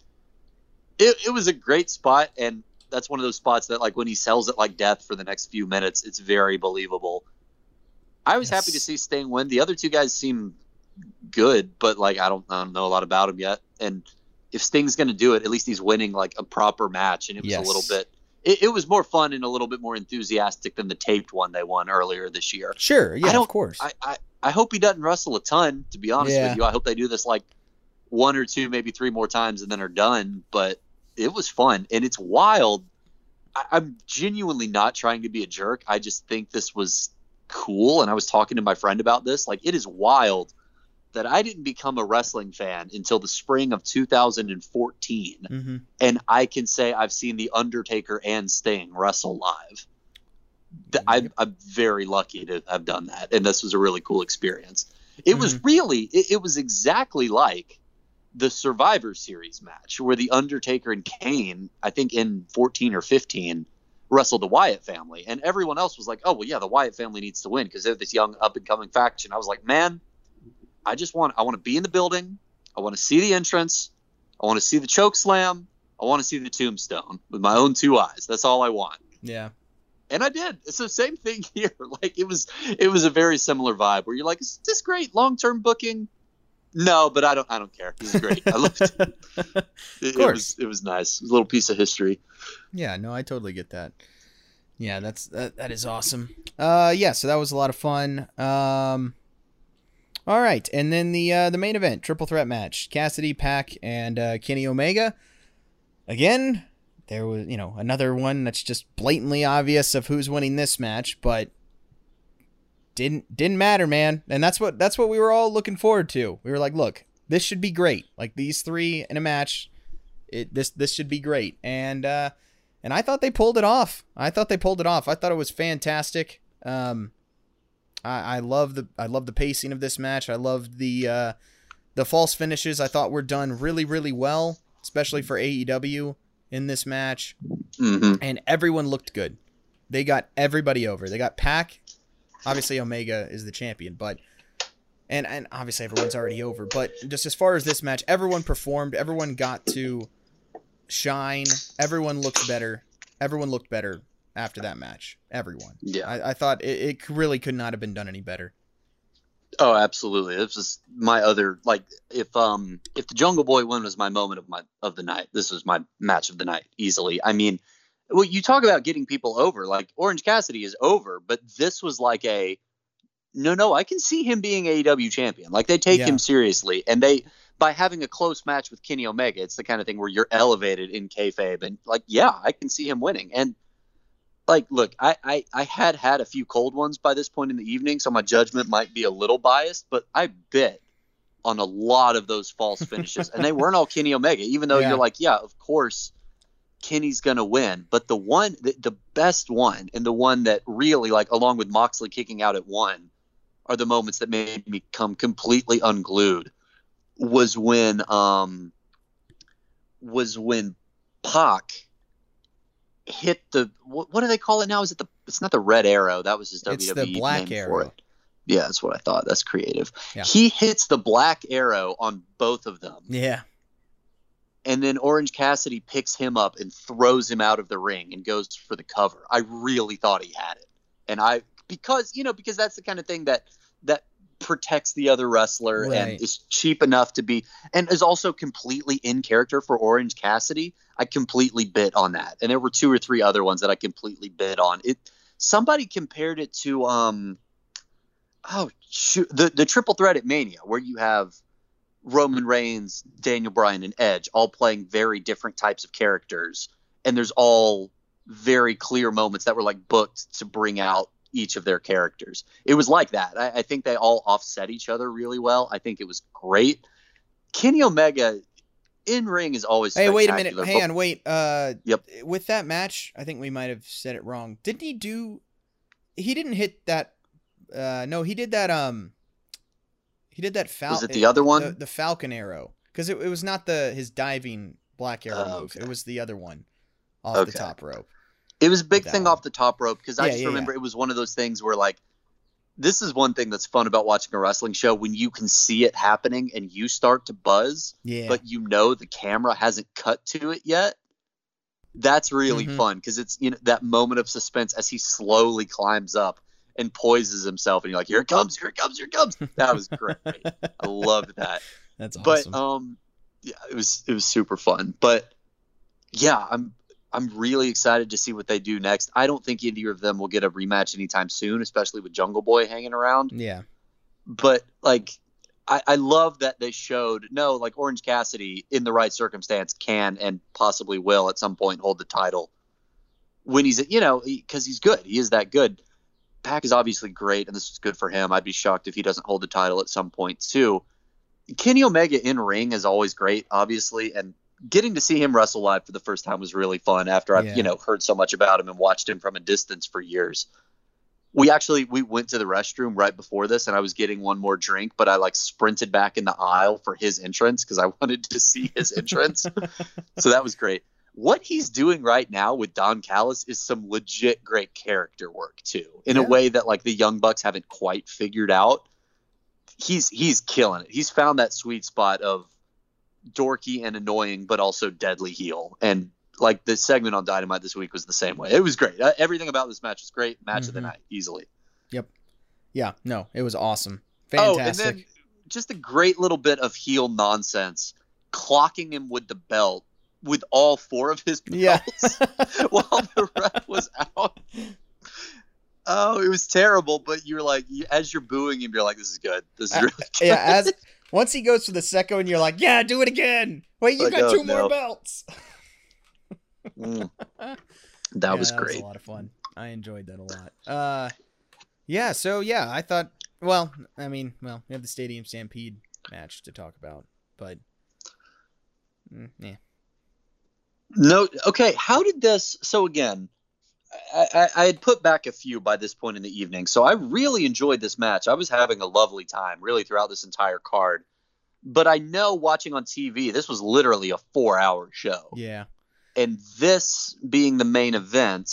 it, it was a great spot, and that's one of those spots that, like, when he sells it like death for the next few minutes, it's very believable. I was happy to see Sting win. The other two guys seem good, but like I don't, I don't know a lot about him yet. And if Sting's going to do it, at least he's winning like a proper match, and it was Yes. a little bit. It, it was more fun and a little bit more enthusiastic than the taped one they won earlier this year. Sure. Yeah. don't- Of course. I, I, I hope he doesn't wrestle a ton. To be honest Yeah. with you, I hope they do this like one or two, maybe three more times, and then are done. But it was fun, and it's wild. I, I'm genuinely not trying to be a jerk. I just think this was cool, and I was talking to my friend about this. Like, it is wild that I didn't become a wrestling fan until the spring of 2014, mm-hmm. and I can say I've seen the Undertaker and Sting wrestle live. I'm, I'm very lucky to have done that, and this was a really cool experience. It was really, it, it was exactly like the Survivor Series match where the Undertaker and Kane, I think in 14 or 15, wrestled the Wyatt family, and everyone else was like, "Oh well, yeah, the Wyatt family needs to win because they're this young up and coming faction." I was like, "Man, I just want, I want to be in the building. I want to see the entrance. I want to see the choke slam. I want to see the tombstone with my own two eyes. That's all I want." Yeah. and I did. It's the same thing here. Like it was, it was a very similar vibe where you're like, "Is this great long term booking?" No, but I don't. I don't care. Is great. I loved it. It, it course. was. It was nice. It was a little piece of history. Yeah, no, I totally get that. Yeah, that's that, that is awesome. Uh yeah, so that was a lot of fun. Um All right, and then the uh the main event, triple threat match, Cassidy, Pac and uh Kenny Omega. Again, there was, you know, another one that's just blatantly obvious of who's winning this match, but didn't didn't matter, man. And that's what that's what we were all looking forward to. We were like, look, this should be great. Like these three in a match, it this this should be great. And uh and I thought they pulled it off. I thought they pulled it off. I thought it was fantastic. Um, I, I love the I love the pacing of this match. I loved the uh, the false finishes. I thought were done really really well, especially for AEW in this match. hmm And everyone looked good. They got everybody over. They got Pac. Obviously, Omega is the champion, but and and obviously everyone's already over. But just as far as this match, everyone performed. Everyone got to shine. Everyone looked better. Everyone looked better after that match. Everyone. Yeah. I, I thought it, it really could not have been done any better. Oh, absolutely. This was my other like if um if the Jungle Boy win was my moment of my of the night, this was my match of the night easily. I mean, well, you talk about getting people over. Like Orange Cassidy is over, but this was like a no, no. I can see him being AEW champion. Like they take Yeah. him seriously, and they by having a close match with Kenny Omega, it's the kind of thing where you're elevated in kayfabe, and like yeah, I can see him winning. And like look I, I i had had a few cold ones by this point in the evening so my judgment might be a little biased but i bet on a lot of those false finishes and they weren't all kenny omega even though Yeah. you're like yeah of course kenny's gonna win but the one the, the best one and the one that really like along with moxley kicking out at one are the moments that made me come completely unglued was when um was when Pac hit the what, what do they call it now? Is it the? It's not the red arrow. That was his WWE It's the black name arrow. for it. Yeah, that's what I thought. That's creative. Yeah. He hits the black arrow on both of them, Yeah. And then Orange Cassidy picks him up and throws him out of the ring and goes for the cover. I really thought he had it, and I because you know because that's the kind of thing that that protects the other wrestler Right. and is cheap enough to be and is also completely in character for Orange Cassidy. I completely bit on that, and there were two or three other ones that I completely bit on. It somebody compared it to um oh shoot the the triple threat at Mania where you have Roman Reigns, Daniel Bryan, and Edge all playing very different types of characters, and there's all very clear moments that were like booked to bring out each of their characters. It was like that. I, I think they all offset each other really well. I think it was great. Kenny Omega in ring is always Hey, wait a minute. spectacular, Hang on, wait. Uh, Yep. With that match, I think we might have said it wrong. Didn't he do? He didn't hit that. Uh, no, he did that. Um, he did that. Fal- Was it the other one? The, the Falcon arrow, because it, it was not the his diving black arrow Oh, move. okay. It was the other one, off Okay. the top rope. It was a big thing one. off the top rope because I just yeah, remember it was one of those things where like this is one thing that's fun about watching a wrestling show when you can see it happening and you start to buzz, Yeah. but you know the camera hasn't cut to it yet. That's really Mhm. fun because it's you know that moment of suspense as he slowly climbs up and poises himself, and you're like, "Here it comes! Here it comes! Here it comes!" That was great. I loved that That's awesome. but um yeah it was it was super fun but yeah i'm i'm really excited to see what they do next i don't think either of them will get a rematch anytime soon especially with jungle boy hanging around yeah. but like I, I love that they showed no like orange cassidy in the right circumstance can and possibly will at some point hold the title when he's you know because he's good he is that good Pac is obviously great and this is good for him. I'd be shocked if he doesn't hold the title at some point too. Kenny omega in ring is always great obviously and getting to see him wrestle live for the first time was really fun after i've Yeah. you know heard so much about him and watched him from a distance for years. We actually we went to the restroom right before this and i was getting one more drink but i like sprinted back in the aisle for his entrance because i wanted to see his entrance. So that was great what he's doing right now with don callis is some legit great character work too in a way that like the young bucks haven't quite figured out he's he's killing it he's found that sweet spot of dorky and annoying but also deadly heel and like the segment on dynamite this week was the same way it was great Uh, everything about this match was great match of the Mhm. night easily Yep. Yeah. No, it was awesome. Oh, Fantastic. and then just a great little bit of heel nonsense, clocking him with the belt with all four of his Yeah. belts while the ref was out. Oh, it was terrible. But you're like, as you're booing him, you're like, this is good. This is Uh, really good. yeah, as once he goes for the second one, you're like, yeah, do it again. Wait, you Like, got oh, two more belts. Mm. That Yeah, was That great. was a lot of fun. I enjoyed that a lot. Uh, yeah. So yeah, I thought. Well, I mean, well, we have the Stadium Stampede match to talk about, but mm, yeah. No, okay. How did this? So again, I, I, I had put back a few by this point in the evening, so I really enjoyed this match. I was having a lovely time, really, throughout this entire card. But I know watching on TV, this was literally a four-hour show, Yeah. and this being the main event,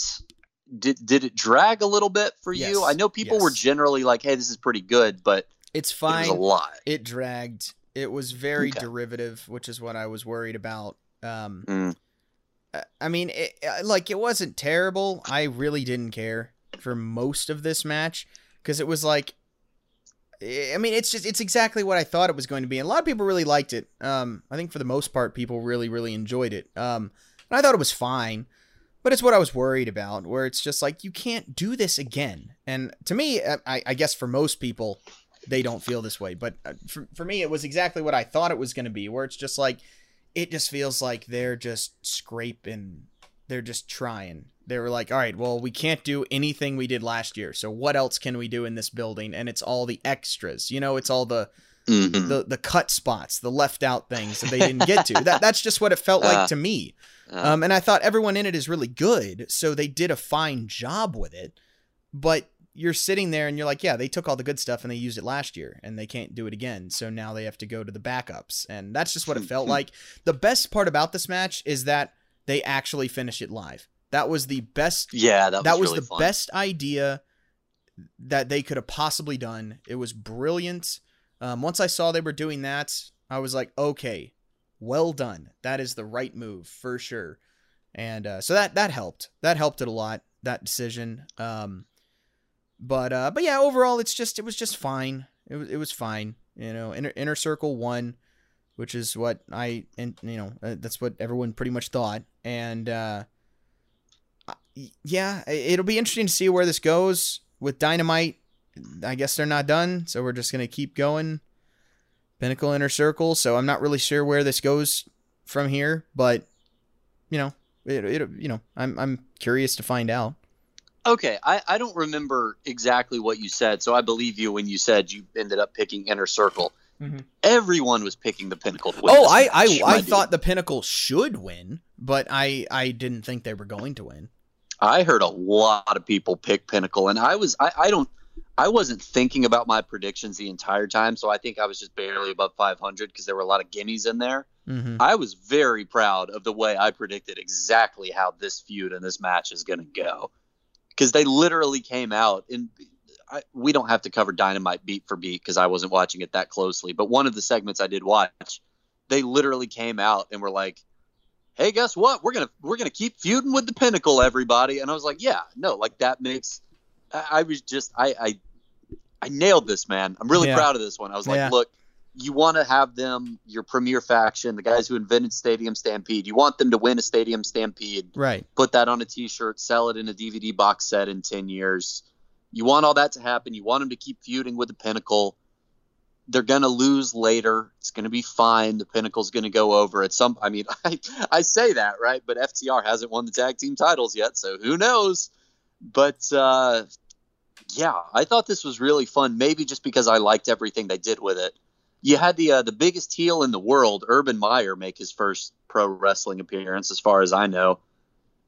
did did it drag a little bit for Yes, you? I know people were generally like, "Hey, this is pretty good," but It's it fine. was a lot. It dragged. It was very Okay. derivative, which is what I was worried about. Um, Mm. I mean, it, uh, like it wasn't terrible. I really didn't care for most of this match because it was like, I mean, it's just it's exactly what I thought it was going to be. And a lot of people really liked it. Um, I think for the most part, people really really enjoyed it. Um, and I thought it was fine. But it's what I was worried about, where it's just like you can't do this again. And to me, uh, I, I guess for most people, they don't feel this way. But uh, for, for me, it was exactly what I thought it was going to be, where it's just like, it just feels like they're just scraping, they're just trying. They were like, all right, well, we can't do anything we did last year. So what else can we do in this building? And it's all the extras, you know, it's all the Mhm. the the cut spots, the left out things that they didn't get to. that that's just what it felt like Uh, to me. Uh, Um, and I thought everyone in it is really good, so they did a fine job with it. But you're sitting there and you're like, yeah, they took all the good stuff and they used it last year, and they can't do it again. So now they have to go to the backups, and that's just what it felt like. The best part about this match is that they actually finish it live. That was the best yeah, that was, that was really the fun. best idea that they could have possibly done. It was brilliant. Um, once I saw they were doing that, I was like, okay, well done. That is the right move for sure. And uh, so that that helped. That helped it a lot. That decision. Um, but uh, but yeah, overall, it's just it was just fine. It was it was fine. You know, inner inner circle won, which is what I and you know uh, that's what everyone pretty much thought. And uh, yeah, it'll be interesting to see where this goes with Dynamite. I guess they're not done, so we're just gonna keep going. Pinnacle Inner Circle. So I'm not really sure where this goes from here, but you know, it, it you know, I'm I'm curious to find out. Okay, I, I don't remember exactly what you said, so I believe you when you said you ended up picking Inner Circle. Mhm. Everyone was picking the Pinnacle to win. Oh, I match, I, I dude. thought the Pinnacle should win, but I I didn't think they were going to win. I heard a lot of people pick Pinnacle, and I was I, I don't I wasn't thinking about my predictions the entire time, so I think I was just barely above 500 because there were a lot of gimmies in there. Mm-hmm. I was very proud of the way I predicted exactly how this feud and this match is going to go. Because they literally came out, and I, we don't have to cover Dynamite beat for beat because I wasn't watching it that closely. But one of the segments I did watch, they literally came out and were like, "Hey, guess what? We're gonna we're gonna keep feuding with the Pinnacle, everybody." And I was like, "Yeah, no, like that makes." I, I was just I, I I nailed this, man. I'm really Yeah. proud of this one. I was like, Yeah. "Look." You want to have them your premier faction, the guys who invented Stadium Stampede. You want them to win a Stadium Stampede, Right. put that on a T-shirt, sell it in a DVD box set in ten years. You want all that to happen. You want them to keep feuding with the Pinnacle. They're gonna lose later. It's gonna be fine. The Pinnacle's gonna go over at some. I mean, I I say that right, but FTR hasn't won the tag team titles yet, so who knows? But uh, yeah, I thought this was really fun. Maybe just because I liked everything they did with it you had the uh, the biggest heel in the world, Urban Meyer, make his first pro wrestling appearance, as far as I know.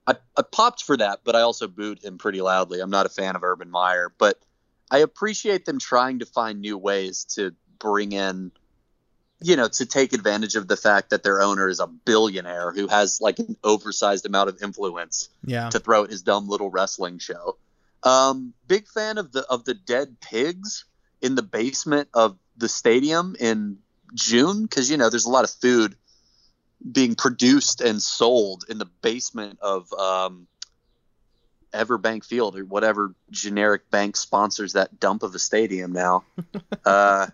I, I popped for that, but I also booed him pretty loudly. I'm not a fan of Urban Meyer, but I appreciate them trying to find new ways to bring in, you know, to take advantage of the fact that their owner is a billionaire who has like an oversized amount of influence Yeah. to throw at his dumb little wrestling show. Um, big fan of the of the dead pigs in the basement of the stadium in June because you know there's a lot of food being produced and sold in the basement of um, Everbank Field or whatever generic bank sponsors that dump of a stadium now. uh,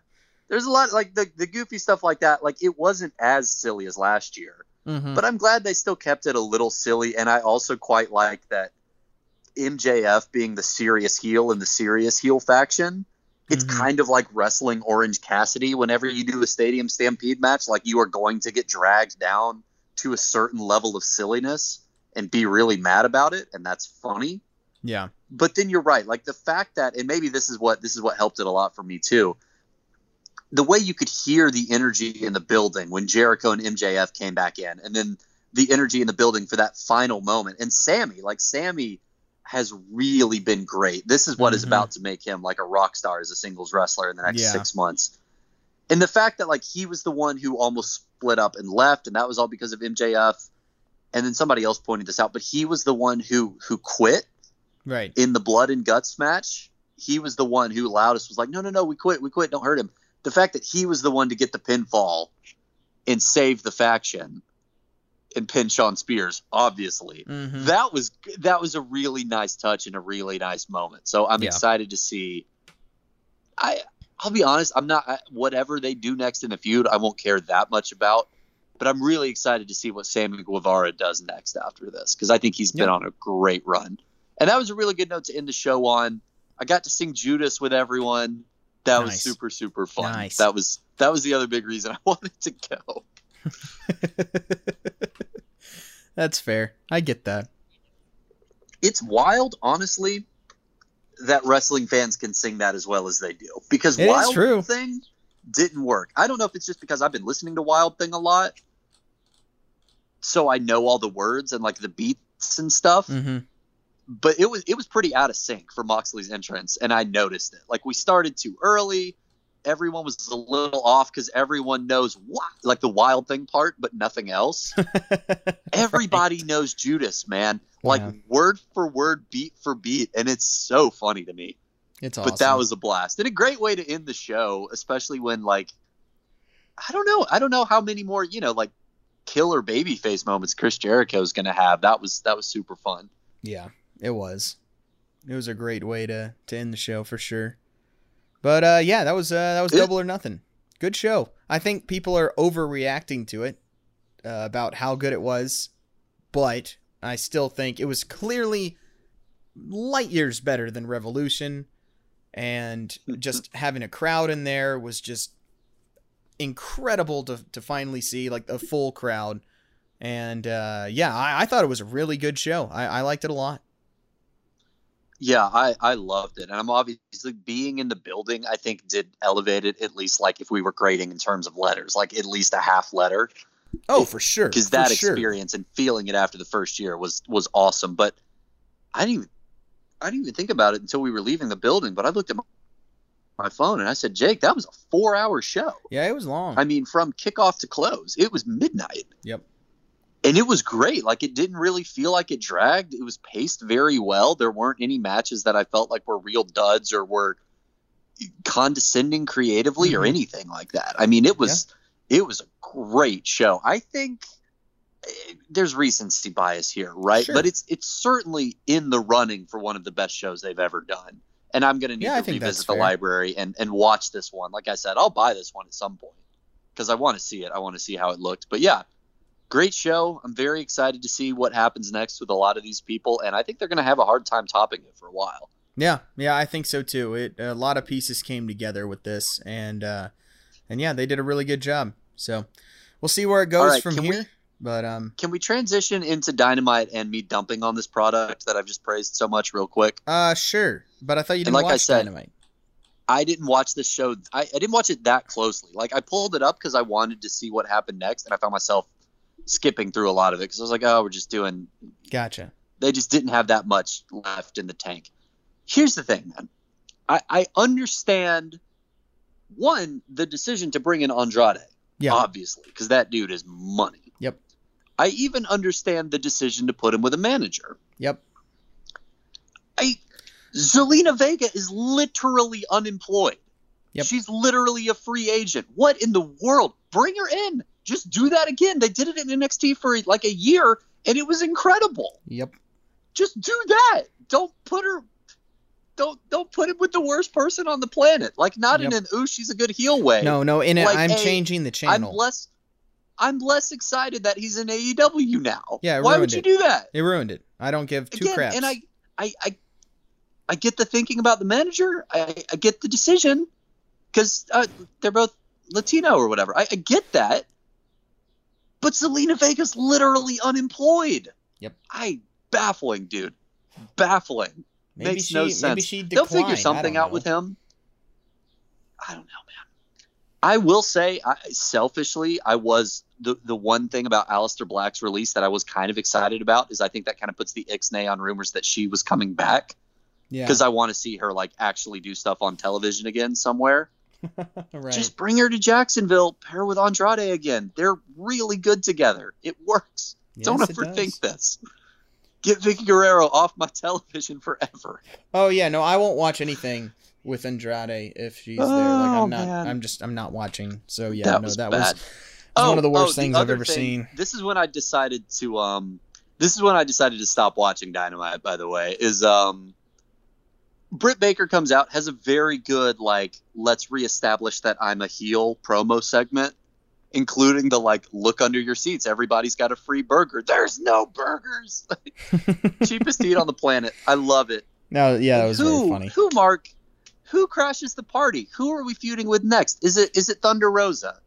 there's a lot like the the goofy stuff like that. Like it wasn't as silly as last year Mm-hmm. but I'm glad they still kept it a little silly. And I also quite like that MJF being the serious heel in the serious heel faction. It's Mhm. kind of like wrestling Orange Cassidy. Whenever you do a Stadium Stampede match, like you are going to get dragged down to a certain level of silliness and be really mad about it, and that's funny Yeah. but then you're right like the fact that and maybe this is what this is what helped it a lot for me too the way you could hear the energy in the building when jericho and mjf came back in and then the energy in the building for that final moment and sammy like sammy has really been great. This is what is Mhm. about to make him like a rock star as a singles wrestler in the next Yeah. six months. And the fact that like he was the one who almost split up and left, and that was all because of MJF. And then somebody else pointed this out, but he was the one who who quit Right. in the blood and guts match. He was the one who loudest was like, "No, no, no, we quit, we quit, don't hurt him." The fact that he was the one to get the pinfall and save the faction and pin Shawn Spears, obviously, Mhm. that was that was a really nice touch and a really nice moment. So I'm Yeah. excited to see. I I'll be honest, I'm not I- whatever they do next in the feud. I won't care that much about, but I'm really excited to see what Sammy Guevara does next after this because I think he's been Yeah. on a great run. And that was a really good note to end the show on. I got to sing Judas with everyone. That was super super fun. Nice. That was that was the other big reason I wanted to go. That's fair. I get that. it's wild, honestly, that wrestling fans can sing that as well as they do. Because It Wild true. Thing didn't work. I don't know if it's just because I've been listening to Wild Thing a lot, so I know all the words and like the beats and stuff. hmm But it was it was pretty out of sync for Moxley's entrance, and I noticed it. Like we started too early. Everyone was a little off because everyone knows what, like the Wild Thing part, but nothing else. Everybody knows Judas, man. Like Yeah. word for word, beat for beat, and it's so funny to me. It's awesome. But that was a blast and a great way to end the show, especially when like I don't know, I don't know how many more you know like killer babyface moments Chris Jericho is going to have. That was that was super fun. Yeah, it was. It was a great way to to end the show for sure. But uh, yeah, that was uh, that was double or nothing. Good show. I think people are overreacting to it uh, about how good it was, but I still think it was clearly light years better than Revolution, and just having a crowd in there was just incredible to to finally see like a full crowd. And uh, yeah, I, I thought it was a really good show. I, I liked it a lot. Yeah, I I loved it, and I'm obviously being in the building. I think did elevate it at least like if we were grading in terms of letters, like at least a half letter. Oh, for sure. because that sure. experience and feeling it after the first year was was awesome. But I didn't even I didn't even think about it until we were leaving the building. But I looked at my, my phone and I said, Jake, that was a four hour show. Yeah, it was long. I mean, from kickoff to close, it was midnight. Yep. And it was great. Like it didn't really feel like it dragged. It was paced very well. There weren't any matches that I felt like were real duds or were condescending creatively or Mhm. anything like that. I mean, it was it was a great show. I think eh, there's recency bias here, right? Sure. But it's it's certainly in the running for one of the best shows they've ever done. And I'm going to need Yeah, to revisit the fair. library and and watch this one. Like I said, I'll buy this one at some point because I want to see it. I want to see how it looked. But yeah, great show. I'm very excited to see what happens next with a lot of these people, and I think they're going to have a hard time topping it for a while. yeah, yeah, I think so too. It a lot of pieces came together with this, and uh, and yeah, they did a really good job. So we'll see where it goes right, from here. we- But um, Can we transition into Dynamite and me dumping on this product that I've just praised so much, real quick? uh, sure. But I thought you didn't like I watch said- Dynamite. I didn't watch this show. I, I didn't watch it that closely. Like I pulled it up because I wanted to see what happened next, and I found myself skipping through a lot of it because I was like, oh, we're just doing. Gotcha. They just didn't have that much left in the tank. Here's the thing, man. I, I understand one the decision to bring in Andrade, Yeah. obviously, because that dude is money. Yep. I even understand the decision to put him with a manager. Yep. I Zelina Vega is literally unemployed. Yep. She's literally a free agent. What in the world? Bring her in. Just do that again. They did it in NXT for like a year and it was incredible. Yep. Just do that. Don't put her don't don't put him with the worst person on the planet. Like not in an ooh she's a good heel way. No, no. In it, Like, I'm hey, changing the channel. I'm less I'm less excited that he's in AEW now. Yeah, it Why would you it. do that? it ruined it. I don't give two again, craps. and I, I, I, I get the thinking about the manager. I, I get the decision because uh, they're both Latino or whatever. I, I get that, but Zelina Vega's literally unemployed. Yep. I baffling, dude, baffling. maybe Makes she, no maybe sense. They'll figure something out with him. I don't know, man. I will say, I, selfishly, I was the the one thing about Aleister Black's release that I was kind of excited about is I think that kind of puts the ixnay on rumors that she was coming back Yeah. because I want to see her like actually do stuff on television again somewhere. right. Just bring her to Jacksonville, pair her with Andrade again. They're really good together. It works. Don't Yes, it overthink this. Get Vickie Guerrero off my television forever. Oh yeah, no, I won't watch anything with Andrade if she's there. Like Oh, I'm not. man. I'm just. I'm not watching. So yeah, that no, was that bad. was. one of the worst the things I've other ever seen. This is when I decided to um this is when I decided to stop watching Dynamite, by the way, is um Britt Baker comes out, has a very good like let's reestablish that I'm a heel promo segment, including the like look under your seats, everybody's got a free burger. There's no burgers. Cheapest eat on the planet. I love it. No, yeah, that was who, very funny. Who, Mark? Who crashes the party? Who are we feuding with next? Is it is it Thunder Rosa?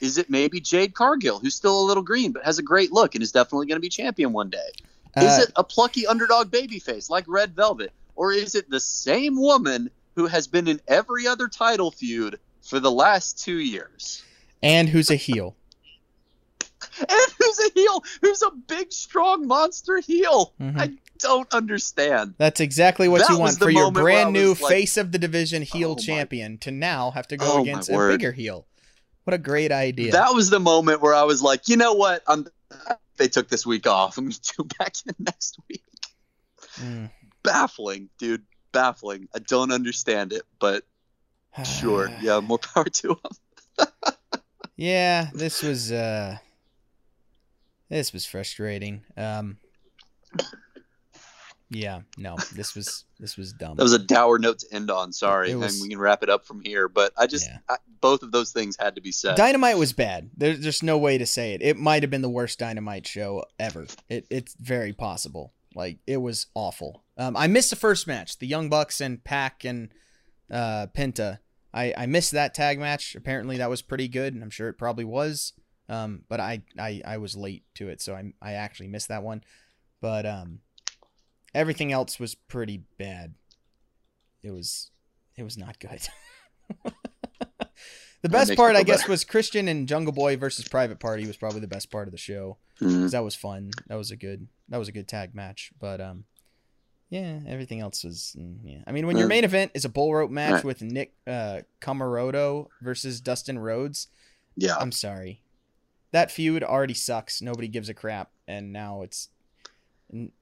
Is it maybe Jade Cargill, who's still a little green but has a great look and is definitely going to be champion one day? Is Uh, it a plucky underdog babyface like Red Velvet, or is it the same woman who has been in every other title feud for the last two years? and who's a heel? And who's a heel? Who's a big, strong monster heel? Mhm. I don't understand. That's exactly what That you want for your moment where I brand new like, face of the division heel "Oh my- champion to now have to go Oh against a bigger heel. What a great idea. That was the moment where I was like, you know what? I'm. They took this week off. I'm due back in next week. Mm. Baffling, dude. Baffling. I don't understand it, but sure. Yeah, more power to them. Yeah, this was uh this was frustrating. Um Yeah, no, this was this was dumb. That was a dour note to end on. Sorry, was- and we can wrap it up from here. But I just Yeah. I, both of those things had to be said. Dynamite was bad. There's just no way to say it. It might have been the worst Dynamite show ever. It, it's very possible. Like it was awful. Um, I missed the first match, the Young Bucks and Pac and uh, Penta. I, I missed that tag match. Apparently that was pretty good. And I'm sure it probably was. Um, but I, I I was late to it, so I I actually missed that one. But um, everything else was pretty bad. It was it was not good. the best part, I guess, better. was Christian and Jungle Boy versus Private Party was probably the best part of the show. Mhm. 'cause that was fun. That was a good that was a good tag match. But um, yeah, everything else was mm, yeah. I mean, when your main event is a bull rope match Right. with Nick uh, Comoroto versus Dustin Rhodes, Yeah, I'm sorry. That feud already sucks. Nobody gives a crap, and now it's.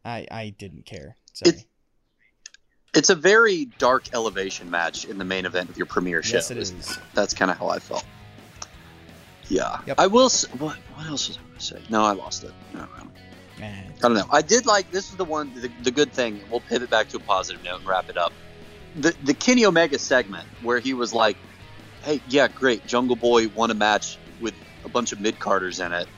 I I didn't care. Sorry. It- it's a very dark elevation match in the main event of your premiere show. yes, it is. That's kind of how I felt. Yeah, Yep. I will. What what else was I going to say? No, I lost it. No, Man. I don't know. I did like this is the one the, the good thing. We'll pivot back to a positive note and wrap it up. The the Kenny Omega segment where he was like, "Hey, yeah, great. Jungle Boy won a match with a bunch of mid carders in it,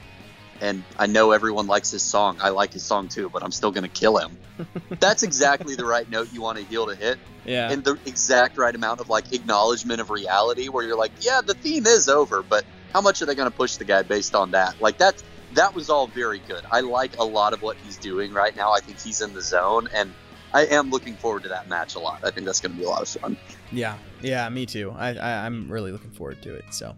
and I know everyone likes his song. I like his song too, but I'm still gonna kill him." That's exactly the right note you want a heel to hit, Yeah. and the exact right amount of like acknowledgement of reality, where you're like, "Yeah, the theme is over, but how much are they gonna push the guy based on that?" Like that's that was all very good. I like a lot of what he's doing right now. I think he's in the zone, and I am looking forward to that match a lot. I think that's going to be a lot of fun. Yeah, yeah, me too. I, I I'm really looking forward to it. So,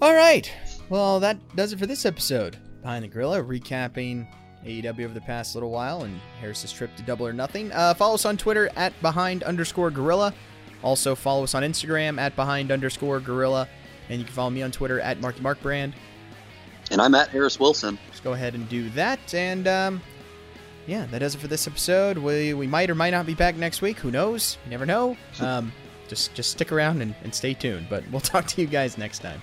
all right. Well, that does it for this episode. Behind the Gorilla, recapping AEW over the past little while and Harris's trip to Double or Nothing. Uh, follow us on Twitter at behind underscore Gorilla. Also follow us on Instagram at behind underscore Gorilla, and you can follow me on Twitter at Marky Mark Brand. And I'm at Harris Wilson. Just go ahead and do that. And um, yeah, that does it for this episode. We we might or might not be back next week. Who knows? You never know. Um, just just stick around and, and stay tuned. But we'll talk to you guys next time.